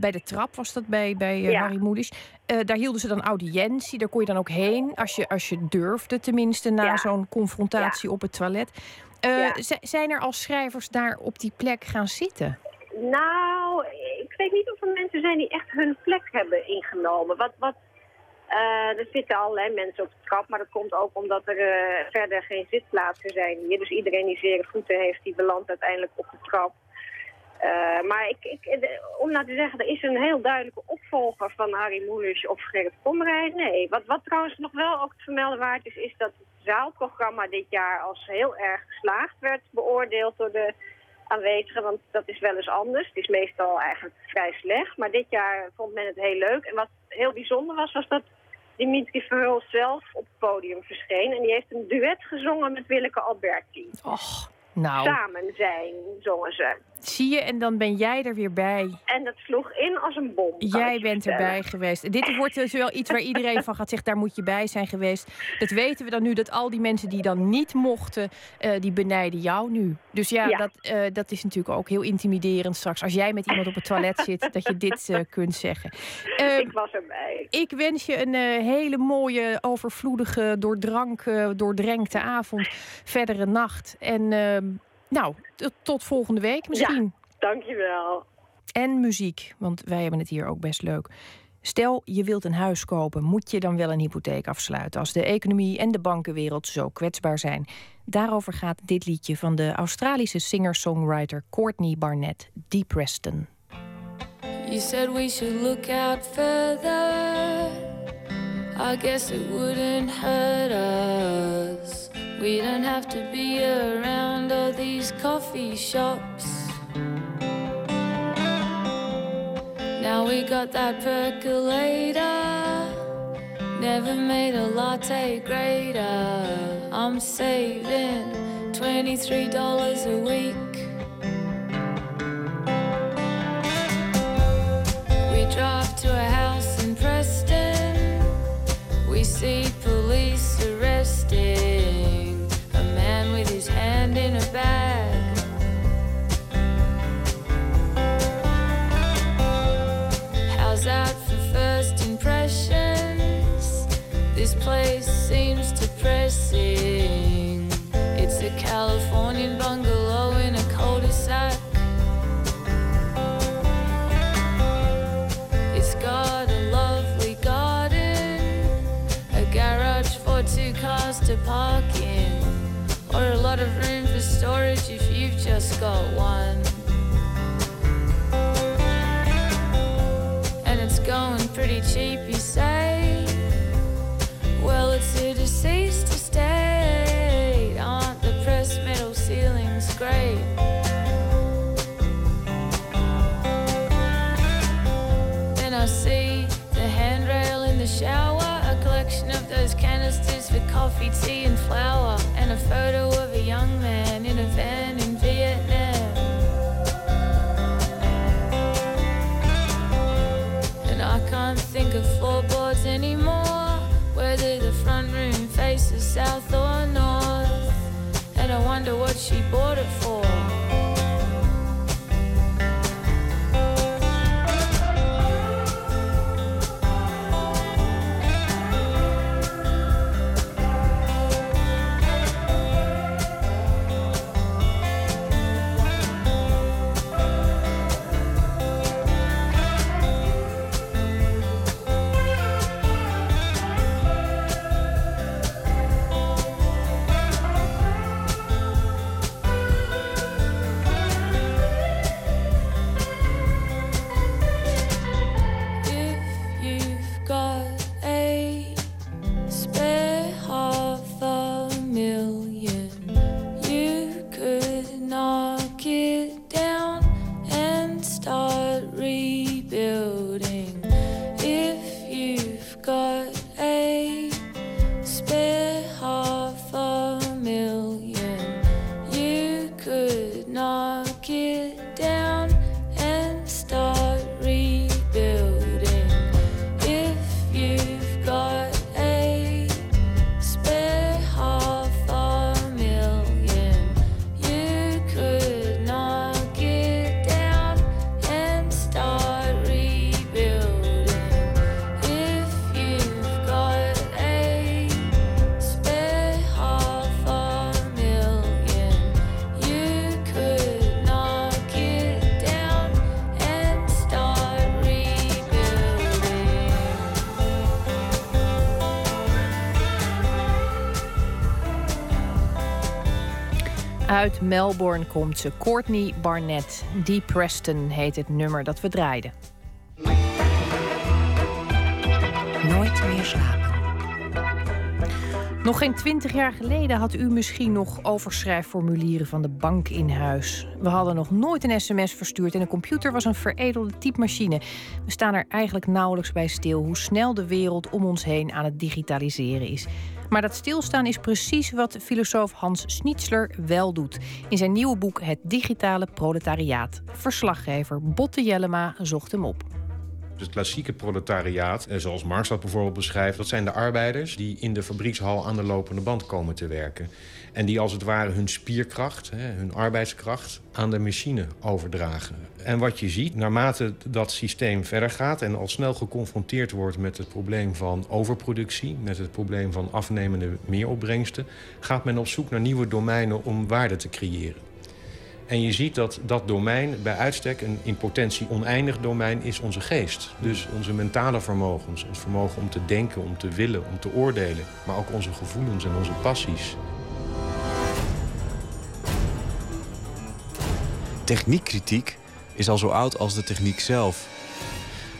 bij de trap was dat bij, bij ja. Harry Mulisch. daar hielden ze dan audiëntie, daar kon je dan ook heen. Als je, als je durfde tenminste, na ja. zo'n confrontatie op het toilet. Zijn er als schrijvers daar op die plek gaan zitten? Nou, ik weet niet of er mensen zijn die echt hun plek hebben ingenomen. Wat, wat, uh, er zitten allerlei mensen op de trap, maar dat komt ook omdat er uh, verder geen zitplaatsen zijn hier. Dus iedereen die zere voeten heeft, die belandt uiteindelijk op de trap. Uh, maar ik, ik, om nou te zeggen, er is een heel duidelijke opvolger van Harry Moelisch of Gerrit Komrij. Nee, wat, wat trouwens nog wel ook te vermelden waard is, is dat het zaalprogramma dit jaar als heel erg geslaagd werd beoordeeld door de aanwezigen, want dat is wel eens anders. Het is meestal eigenlijk vrij slecht, maar dit jaar vond men het heel leuk. En wat heel bijzonder was, was dat Dimitri Verhul zelf op het podium verscheen. En die heeft een duet gezongen met Willeke Alberti. Och, nou. Samen zijn, zongen ze. Zie je, en dan ben jij er weer bij. En dat sloeg in als een bom. Jij bent erbij geweest. Dit wordt dus wel iets waar iedereen van gaat zeggen, daar moet je bij zijn geweest. Dat weten we dan nu, dat al die mensen die dan niet mochten, uh, die benijden jou nu. Dus ja, Dat, uh, dat is natuurlijk ook heel intimiderend straks. Als jij met iemand op het toilet zit, dat je dit uh, kunt zeggen. ik was erbij. Ik wens je een hele mooie, overvloedige, door drank doordrenkte avond. Verdere nacht. En ehm, nou, tot volgende week misschien. Ja, dankjewel. En muziek, want wij hebben het hier ook best leuk. Stel, je wilt een huis kopen, moet je dan wel een hypotheek afsluiten als de economie en de bankenwereld zo kwetsbaar zijn? Daarover gaat dit liedje van de Australische singer-songwriter Courtney Barnett, Deep Preston. You said we should look out further. I guess it wouldn't hurt us. We don't have to be around all these coffee shops. Now we got that percolator. Never made a latte greater. I'm saving $23 a week. We drive to a house in Preston. We see police arrested or a lot of room for storage if you've just got one. And it's going pretty cheap, you say? Well, it's a deceased estate. Aren't the pressed metal ceilings great? Then I see the handrail in the shower, for coffee, tea, and flour and a photo of a young man in a van in Vietnam. And I can't think of floorboards anymore, whether the front room faces south or north. And I wonder what she bought it for. Uit Melbourne komt ze. Courtney Barnett. Dee Preston heet het nummer dat we draaiden. Nooit meer slapen. Nog geen twintig jaar geleden had u misschien nog overschrijfformulieren van de bank in huis. We hadden nog nooit een sms verstuurd en een computer was een veredelde typemachine. We staan er eigenlijk nauwelijks bij stil hoe snel de wereld om ons heen aan het digitaliseren is. Maar dat stilstaan is precies wat filosoof Hans Schnitzler wel doet. In zijn nieuwe boek Het Digitale Proletariaat. Verslaggever Botte Jellema zocht hem op. Het klassieke proletariaat, eh, zoals Marx dat bijvoorbeeld beschrijft... dat zijn de arbeiders die in de fabriekshal aan de lopende band komen te werken. En die als het ware hun spierkracht, hun arbeidskracht... aan de machine overdragen. En wat je ziet, naarmate dat systeem verder gaat... en al snel geconfronteerd wordt met het probleem van overproductie... met het probleem van afnemende meeropbrengsten... gaat men op zoek naar nieuwe domeinen om waarde te creëren. En je ziet dat dat domein bij uitstek een in potentie oneindig domein is onze geest. Dus onze mentale vermogens, ons vermogen om te denken, om te willen, om te oordelen. Maar ook onze gevoelens en onze passies. Techniekkritiek is al zo oud als de techniek zelf.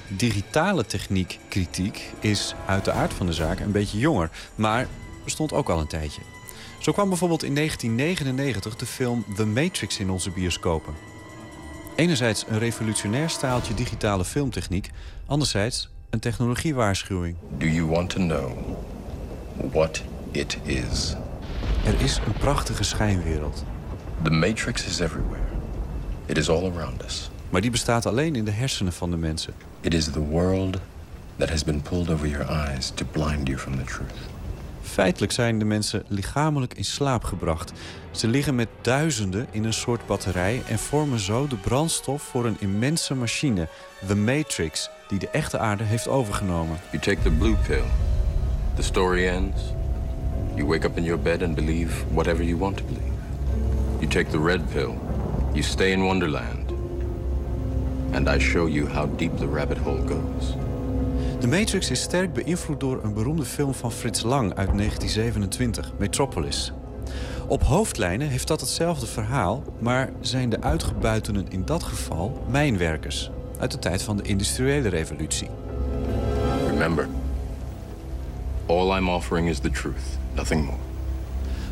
Digitale techniekkritiek is uit de aard van de zaak een beetje jonger, maar bestond ook al een tijdje. Zo kwam bijvoorbeeld in 1999 de film The Matrix in onze bioscopen. Enerzijds een revolutionair staaltje digitale filmtechniek, anderzijds een technologiewaarschuwing. Do you want to know what it is? Er is een prachtige schijnwereld. The matrix is everywhere. It is all around us. Maar die bestaat alleen in de hersenen van de mensen. It is the world that has been pulled over your eyes to blind you from the truth. Feitelijk zijn de mensen lichamelijk in slaap gebracht. Ze liggen met duizenden in een soort batterij en vormen zo de brandstof voor een immense machine, The Matrix, die de echte aarde heeft overgenomen. You take the blue pill. The story ends. You wake up in your bed and believe whatever you want to believe. You take the red pill. You stay in Wonderland. And I show you how deep the rabbit hole goes. De Matrix is sterk beïnvloed door een beroemde film van Frits Lang uit 1927, Metropolis. Op hoofdlijnen heeft dat hetzelfde verhaal, maar zijn de uitgebuitenen in dat geval mijnwerkers uit de tijd van de industriële revolutie. Remember, all I'm offering is the truth, nothing more.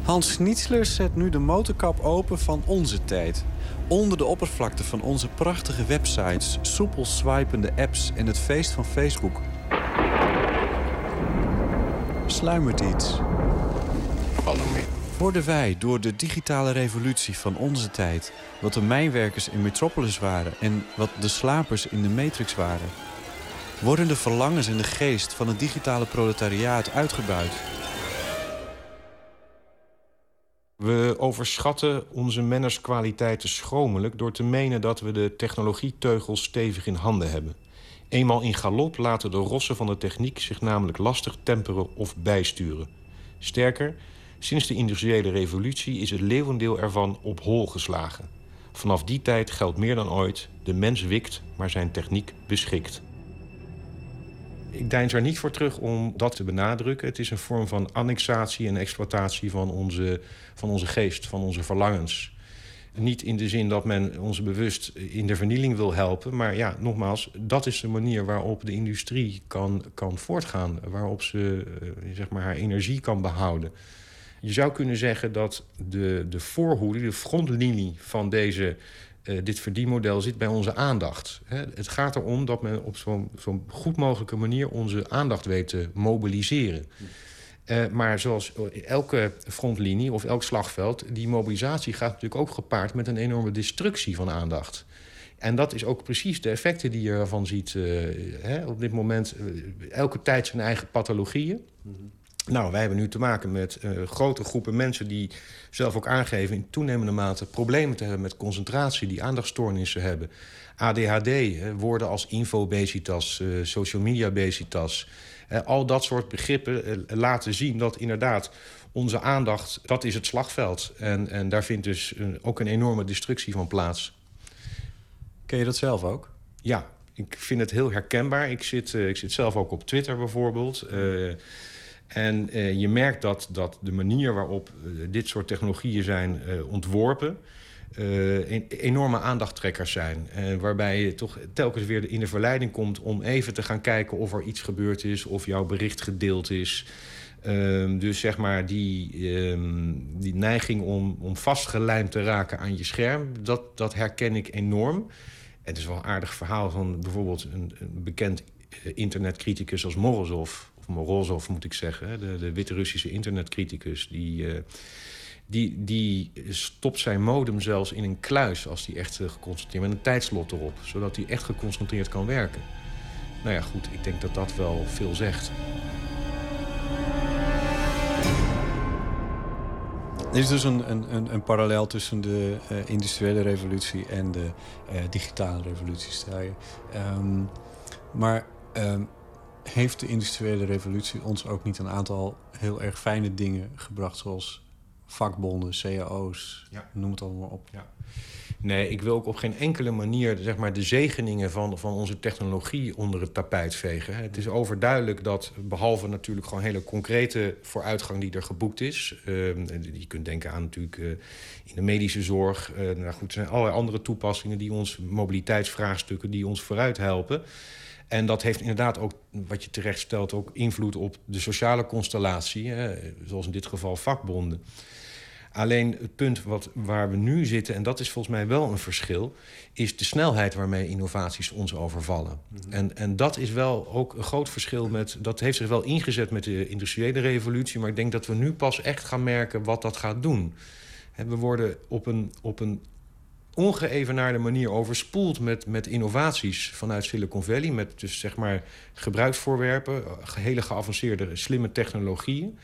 Hans Schnitzler zet nu de motorkap open van onze tijd. Onder de oppervlakte van onze prachtige websites, soepel swipende apps en het feest van Facebook. Sluimert iets. Follow me. Worden wij door de digitale revolutie van onze tijd... wat de mijnwerkers in Metropolis waren... en wat de slapers in de Matrix waren... worden de verlangens en de geest van het digitale proletariaat uitgebuit... We overschatten onze mannerskwaliteiten schromelijk... door te menen dat we de technologieteugels stevig in handen hebben. Eenmaal in galop laten de rossen van de techniek zich namelijk lastig temperen of bijsturen. Sterker, sinds de industriële revolutie is het leeuwendeel ervan op hol geslagen. Vanaf die tijd geldt meer dan ooit... de mens wikt, maar zijn techniek beschikt. Ik deins er niet voor terug om dat te benadrukken. Het is een vorm van annexatie en exploitatie van onze, van onze geest, van onze verlangens. Niet in de zin dat men ons bewust in de vernieling wil helpen. Maar ja, nogmaals, dat is de manier waarop de industrie kan, kan voortgaan. Waarop ze eh, zeg maar, haar energie kan behouden. Je zou kunnen zeggen dat de, de voorhoede, de frontlinie van deze dit verdienmodel zit bij onze aandacht. Het gaat erom dat men op zo'n zo goed mogelijke manier onze aandacht weet te mobiliseren. Uh, maar zoals elke frontlinie of elk slagveld, die mobilisatie gaat natuurlijk ook gepaard met een enorme destructie van aandacht. En dat is ook precies de effecten die je ervan ziet hè, op dit moment. Elke tijd zijn eigen pathologieën. -hmm. Nou, wij hebben nu te maken met uh, grote groepen mensen die zelf ook aangeven in toenemende mate problemen te hebben met concentratie, die aandachtstoornissen hebben. ADHD, hè, woorden als infobesitas, social media obesitas. al dat soort begrippen laten zien dat inderdaad onze aandacht, dat is het slagveld. En, en daar vindt dus ook een enorme destructie van plaats. Ken je dat zelf ook? Ja, ik vind het heel herkenbaar. Ik zit, ik zit zelf ook op Twitter bijvoorbeeld. Uh, en uh, je merkt dat, dat de manier waarop dit soort technologieën zijn ontworpen... een, enorme aandachttrekkers zijn. waarbij je toch telkens weer in de verleiding komt om even te gaan kijken of er iets gebeurd is... of jouw bericht gedeeld is... Um, dus zeg maar die, um, die neiging om, om vastgelijmd te raken aan je scherm... dat, dat herken ik enorm het is wel een aardig verhaal van bijvoorbeeld een, bekend eh, internetcriticus als Morozov. Morozov moet ik zeggen, de, de witte Russische internetcriticus. Die, uh, die, die stopt zijn modem zelfs in een kluis als hij echt uh, geconcentreerd... met een tijdslot erop, zodat hij echt geconcentreerd kan werken. Nou ja, goed, ik denk dat dat wel veel zegt. Er is dus een, een, een parallel tussen de uh, industriële revolutie en de digitale revolutie, stel je. Um, maar um, heeft de industriële revolutie ons ook niet een aantal heel erg fijne dingen gebracht, zoals vakbonden, cao's, ja. noem het allemaal op? Ja. Nee, ik wil ook op geen enkele manier zeg maar, de zegeningen van, van onze technologie onder het tapijt vegen. Het is overduidelijk dat, behalve natuurlijk gewoon hele concrete vooruitgang die er geboekt is. Uh, je kunt denken aan natuurlijk uh, in de medische zorg. Uh, nou goed, er zijn allerlei andere toepassingen die ons, mobiliteitsvraagstukken, die ons vooruit helpen. En dat heeft inderdaad ook, wat je terecht stelt, ook invloed op de sociale constellatie. Hè, zoals in dit geval vakbonden. Alleen het punt wat, waar we nu zitten, en dat is volgens mij wel een verschil, is de snelheid waarmee innovaties ons overvallen. Mhm. en, en dat is wel ook een groot verschil met. Dat heeft zich wel ingezet met de industriële revolutie, maar ik denk dat we nu pas echt gaan merken wat dat gaat doen. we worden op een, op een ongeëvenaarde manier overspoeld met, met innovaties vanuit Silicon Valley. Met dus zeg maar gebruiksvoorwerpen, hele geavanceerde, slimme technologieën.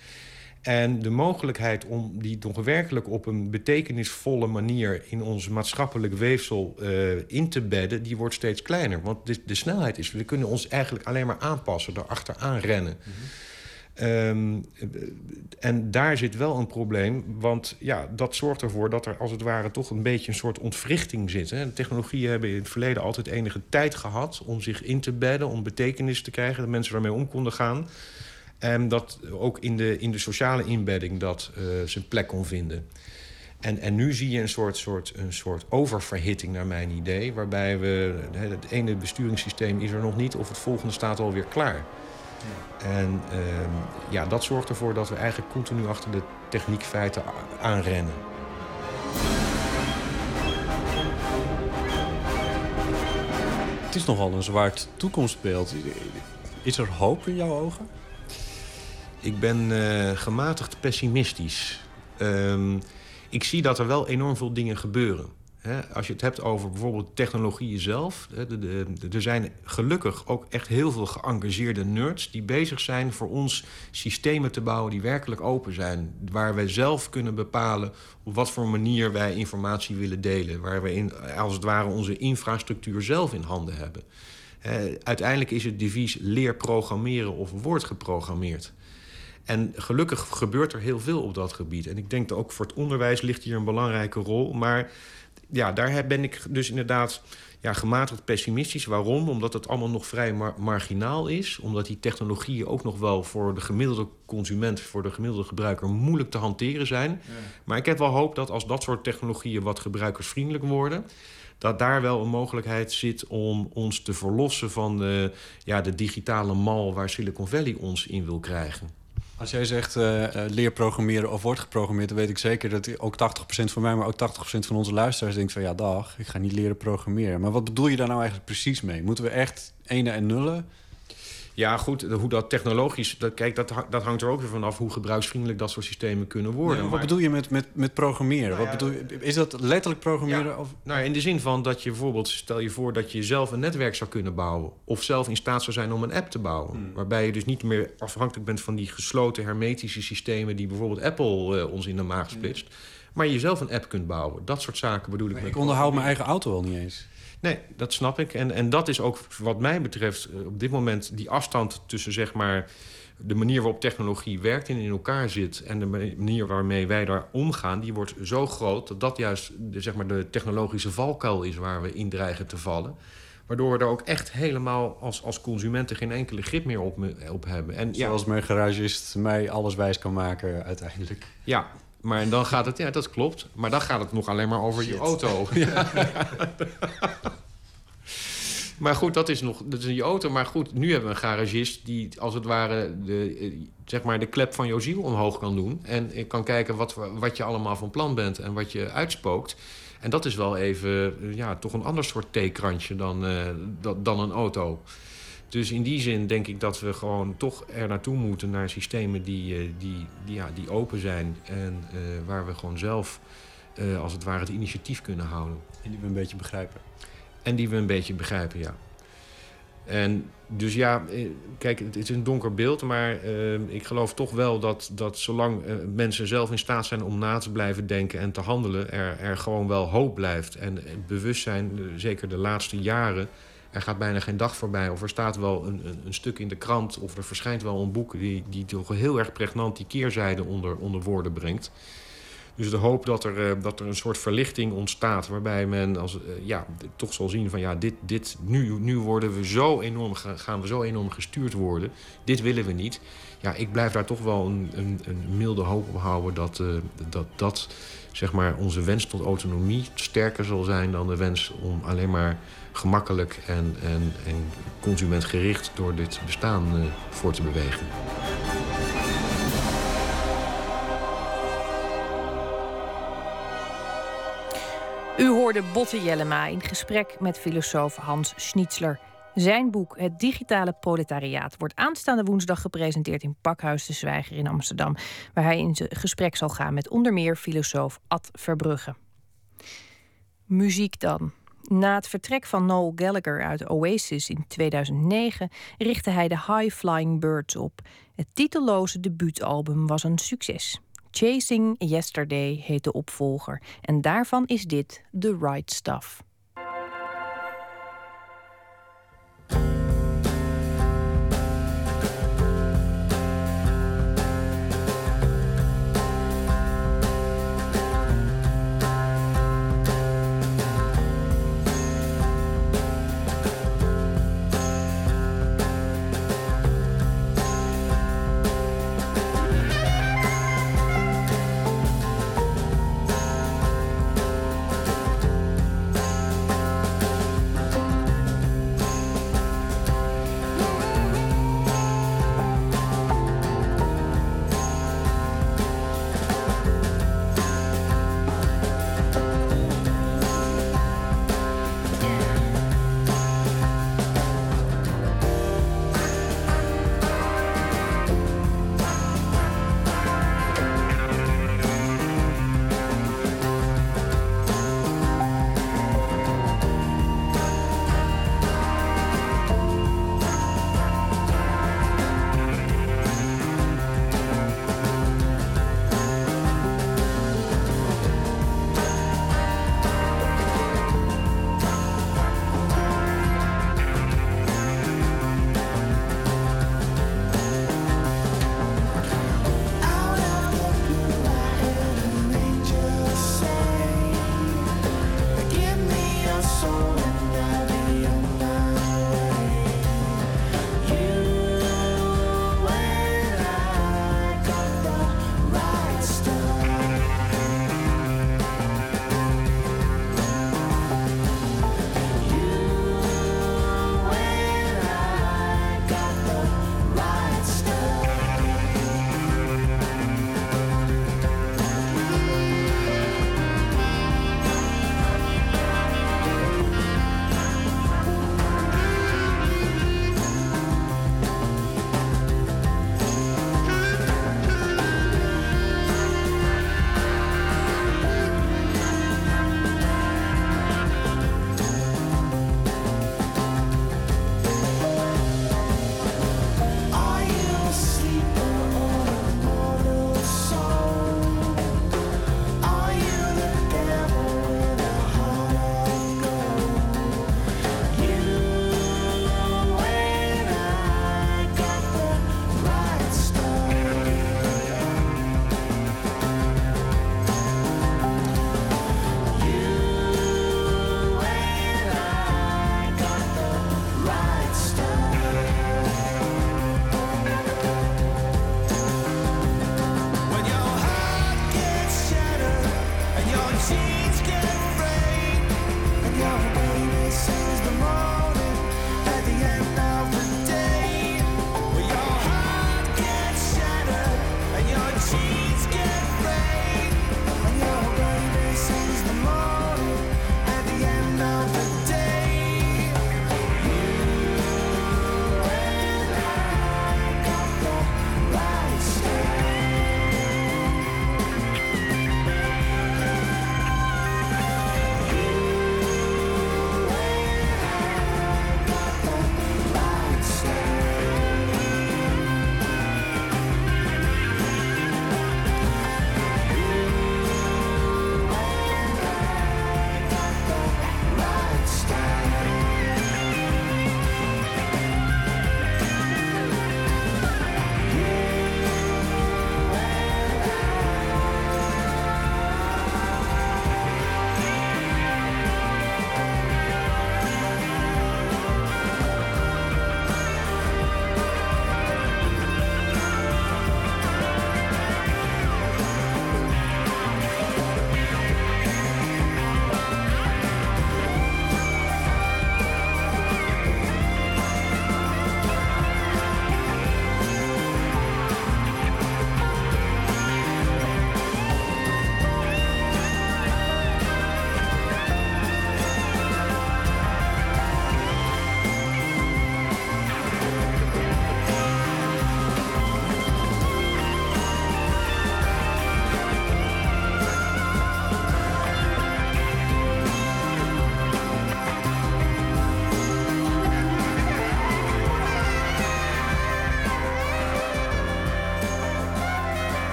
En de mogelijkheid om die toch werkelijk op een betekenisvolle manier... in ons maatschappelijk weefsel uh, in te bedden, die wordt steeds kleiner. Want de, de, snelheid is, we kunnen ons eigenlijk alleen maar aanpassen, erachteraan rennen. -hmm. Um, en daar zit wel een probleem, want ja, dat zorgt ervoor dat er als het ware toch een beetje een soort ontwrichting zit. Hè. Technologieën hebben in het verleden altijd enige tijd gehad om zich in te bedden, om betekenis te krijgen, dat mensen daarmee om konden gaan. En dat ook in de, in de sociale inbedding dat uh, zijn plek kon vinden. En, en nu zie je een soort, soort, een soort oververhitting naar mijn idee... waarbij we, het ene besturingssysteem is er nog niet... of het volgende staat alweer klaar. En uh, ja, dat zorgt ervoor dat we eigenlijk continu achter de techniekfeiten aanrennen. Het is nogal een zwart toekomstbeeld. Is er hoop in jouw ogen? Ik ben uh, gematigd pessimistisch. Um, ik zie dat er wel enorm veel dingen gebeuren. Als je het hebt over bijvoorbeeld technologieën zelf. er zijn gelukkig ook echt heel veel geëngageerde nerds... die bezig zijn voor ons systemen te bouwen die werkelijk open zijn. Waar wij zelf kunnen bepalen op wat voor manier wij informatie willen delen. Waar we in, als het ware onze infrastructuur zelf in handen hebben. uiteindelijk is het devies leer programmeren of wordt geprogrammeerd. En gelukkig gebeurt er heel veel op dat gebied. En ik denk dat ook voor het onderwijs ligt hier een belangrijke rol. Maar ja, daar ben ik dus inderdaad ja, gematigd pessimistisch. Waarom? Omdat het allemaal nog vrij marginaal is. Omdat die technologieën ook nog wel voor de gemiddelde consument, voor de gemiddelde gebruiker, moeilijk te hanteren zijn. Ja. Maar ik heb wel hoop dat als dat soort technologieën wat gebruikersvriendelijk worden dat daar wel een mogelijkheid zit om ons te verlossen van de, ja, de digitale mal waar Silicon Valley ons in wil krijgen. Als jij zegt uh, leer programmeren of wordt geprogrammeerd... dan weet ik zeker dat ook 80% van mij... maar ook 80% van onze luisteraars denkt van... ja, dag, ik ga niet leren programmeren. Maar wat bedoel je daar nou eigenlijk precies mee? Moeten we echt ene en nullen? Ja, goed, hoe dat technologisch... Dat, kijk, dat, dat hangt er ook weer vanaf hoe gebruiksvriendelijk dat soort systemen kunnen worden. wat bedoel je met, met, met programmeren? Nou wat bedoel je, is dat letterlijk programmeren? Ja, of? Nou, in de zin van dat je bijvoorbeeld... Stel je voor dat je zelf een netwerk zou kunnen bouwen. Of zelf in staat zou zijn om een app te bouwen. Hmm. Waarbij je dus niet meer afhankelijk bent van die gesloten hermetische systemen... die bijvoorbeeld Apple uh, ons in de maag splitst. Hmm. Maar je zelf een app kunt bouwen. Dat soort zaken bedoel ik. Maar ik onderhoud mijn eigen auto al niet eens. Nee, dat snap ik. En, en dat is ook wat mij betreft eh, op dit moment die afstand tussen zeg maar de manier waarop technologie werkt en in elkaar zit... en de manier waarmee wij daar omgaan, die wordt zo groot... dat dat juist de, zeg maar, de technologische valkuil is waar we in dreigen te vallen. Waardoor we er ook echt helemaal als, als consumenten geen enkele grip meer op, op hebben. En, Zoals mijn garagist mij alles wijs kan maken uiteindelijk. Ja, maar dan gaat het, ja, dat klopt. Maar dan gaat het nog alleen maar over je auto. Ja. maar goed, dat is nog dat is je auto. Maar goed, nu hebben we een garagist die als het ware de, eh, zeg maar de klep van jouw ziel omhoog kan doen. En kan kijken wat, wat je allemaal van plan bent en wat je uitspookt. En dat is wel even, eh, ja, toch een ander soort theekrantje dan, uh, dan een auto. Dus in die zin denk ik dat we gewoon toch er naartoe moeten naar systemen die, uh, die, die, ja, die open zijn en uh, waar we gewoon zelf uh, als het ware het initiatief kunnen houden. En die we een beetje begrijpen. En die we een beetje begrijpen, ja. En dus ja, kijk, het is een donker beeld, maar ik geloof toch wel dat, dat zolang mensen zelf in staat zijn om na te blijven denken en te handelen, er, er gewoon wel hoop blijft. En het bewustzijn, zeker de laatste jaren, er gaat bijna geen dag voorbij. Of er staat wel een, een, een, stuk in de krant. Of er verschijnt wel een boek die, die toch heel erg pregnant die keerzijde onder, onder woorden brengt. Dus de hoop dat er, uh, dat er een soort verlichting ontstaat. Waarbij men als, uh, ja, toch zal zien van ja, dit, dit, nu, nu worden we zo enorm, gaan we zo enorm gestuurd worden. Dit willen we niet. Ja, ik blijf daar toch wel een, een, een milde hoop op houden dat, uh, dat, dat zeg maar, onze wens tot autonomie sterker zal zijn dan de wens om alleen maar gemakkelijk en, en, en consumentgericht door dit bestaan uh, voor te bewegen. U hoorde Botte Jellema in gesprek met filosoof Hans Schnitzler. Zijn boek Het Digitale Proletariaat wordt aanstaande woensdag gepresenteerd in Pakhuis de Zwijger in Amsterdam, waar hij in gesprek zal gaan met onder meer filosoof Ad Verbrugge. Muziek dan. Na het vertrek van Noel Gallagher uit Oasis in 2009 richtte hij de High Flying Birds op. Het titelloze debuutalbum was een succes. Chasing Yesterday heet de opvolger en daarvan is dit The Right Stuff.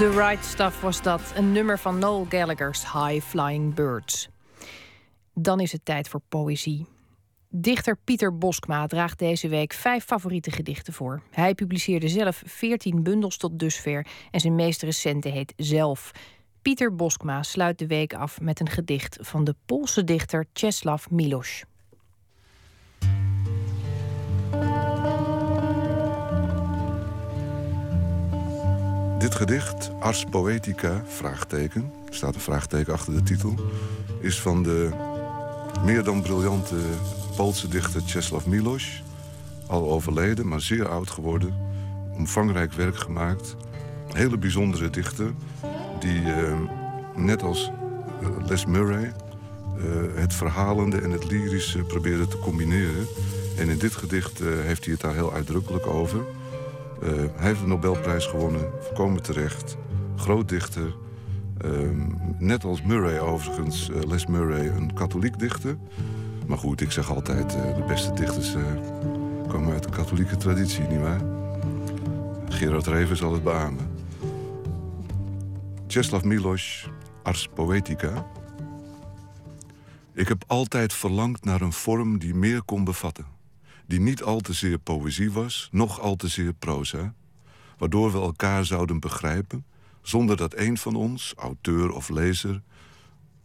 The Right Stuff was dat. Een nummer van Noel Gallagher's High Flying Birds. Dan is het tijd voor poëzie. Dichter Pieter Boskma draagt deze week vijf favoriete gedichten voor. Hij publiceerde zelf veertien bundels tot dusver en zijn meest recente heet Zelf. Pieter Boskma sluit de week af met een gedicht van de Poolse dichter Czeslaw Milosz. Dit gedicht, Ars Poetica, vraagteken, staat een vraagteken achter de titel, is van de meer dan briljante Poolse dichter Czesław Milosz. Al overleden, maar zeer oud geworden. Omvangrijk werk gemaakt. Hele bijzondere dichter die, uh, net als eh, Les Murray, uh, het verhalende en het lyrische probeerde te combineren. En in dit gedicht heeft hij het daar heel uitdrukkelijk over. Hij heeft de Nobelprijs gewonnen, voorkomen terecht. Groot dichter. Ehm, net als Murray overigens, Les Murray, een katholiek dichter. Maar goed, ik zeg altijd, de beste dichters komen uit de katholieke traditie, nietwaar? Gerard Reven zal het beamen. Czeslaw Milosz, Ars Poetica. Ik heb altijd verlangd naar een vorm die meer kon bevatten. Die niet al te zeer poëzie was, noch al te zeer proza. Waardoor we elkaar zouden begrijpen, zonder dat een van ons, auteur of lezer,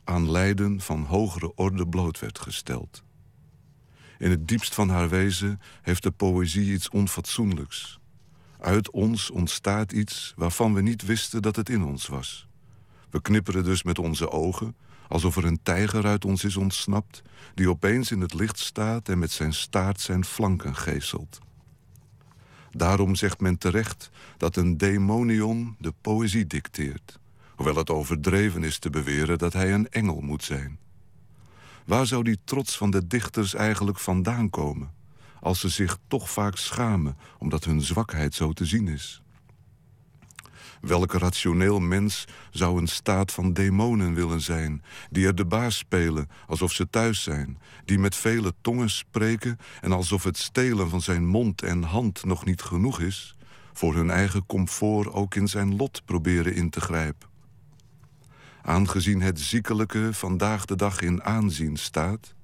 aan lijden van hogere orde bloot werd gesteld. In het diepst van haar wezen heeft de poëzie iets onfatsoenlijks. Uit ons ontstaat iets waarvan we niet wisten dat het in ons was. We knipperen dus met onze ogen, alsof er een tijger uit ons is ontsnapt... die opeens in het licht staat en met zijn staart zijn flanken geeselt. Daarom zegt men terecht dat een demonion de poëzie dicteert... hoewel het overdreven is te beweren dat hij een engel moet zijn. Waar zou die trots van de dichters eigenlijk vandaan komen als ze zich toch vaak schamen omdat hun zwakheid zo te zien is. Welke rationeel mens zou een staat van demonen willen zijn, die er de baas spelen alsof ze thuis zijn, die met vele tongen spreken en alsof het stelen van zijn mond en hand nog niet genoeg is, voor hun eigen comfort ook in zijn lot proberen in te grijpen? Aangezien het ziekelijke vandaag de dag in aanzien staat,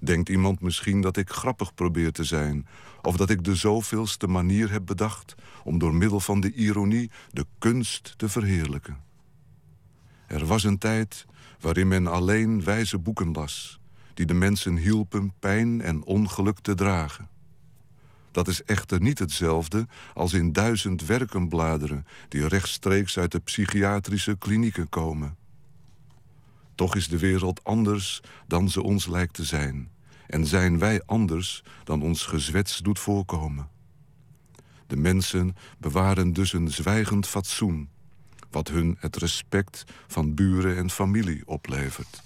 Denkt iemand misschien dat ik grappig probeer te zijn... of dat ik de zoveelste manier heb bedacht... om door middel van de ironie de kunst te verheerlijken. Er was een tijd waarin men alleen wijze boeken las... die de mensen hielpen pijn en ongeluk te dragen. Dat is echter niet hetzelfde als in duizend werken bladeren... die rechtstreeks uit de psychiatrische klinieken komen... Toch is de wereld anders dan ze ons lijkt te zijn. En zijn wij anders dan ons gezwets doet voorkomen. De mensen bewaren dus een zwijgend fatsoen... wat hun het respect van buren en familie oplevert.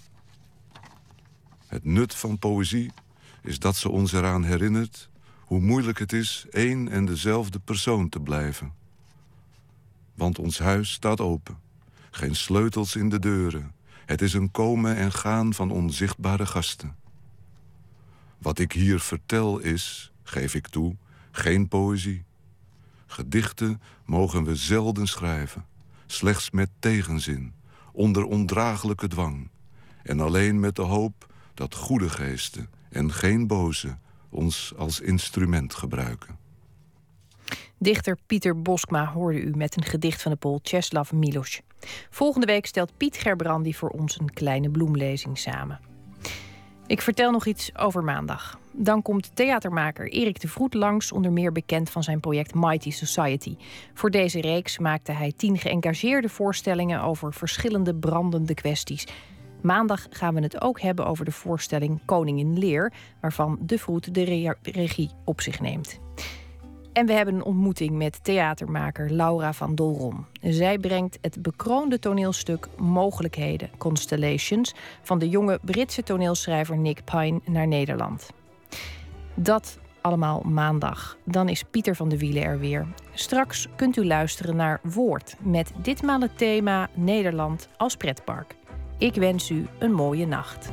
Het nut van poëzie is dat ze ons eraan herinnert... hoe moeilijk het is één en dezelfde persoon te blijven. Want ons huis staat open. Geen sleutels in de deuren het is een komen en gaan van onzichtbare gasten. Wat ik hier vertel is, geef ik toe, geen poëzie. Gedichten mogen we zelden schrijven, slechts met tegenzin, onder ondraaglijke dwang. En alleen met de hoop dat goede geesten en geen boze ons als instrument gebruiken. Dichter Pieter Boskma hoorde u met een gedicht van de Pool Czeslaw Milosz. Volgende week stelt Piet Gerbrandi voor ons een kleine bloemlezing samen. Ik vertel nog iets over maandag. Dan komt theatermaker Erik de Vroet langs, onder meer bekend van zijn project Mighty Society. Voor deze reeks maakte hij tien geëngageerde voorstellingen over verschillende brandende kwesties. Maandag gaan we het ook hebben over de voorstelling Koningin Leer, waarvan de Vroet de regie op zich neemt. En we hebben een ontmoeting met theatermaker Laura van Dolron. Zij brengt het bekroonde toneelstuk Mogelijkheden, Constellations... van de jonge Britse toneelschrijver Nick Pine naar Nederland. Dat allemaal maandag. Dan is Pieter van de Wielen er weer. Straks kunt u luisteren naar Woord... met ditmaal het thema Nederland als pretpark. Ik wens u een mooie nacht.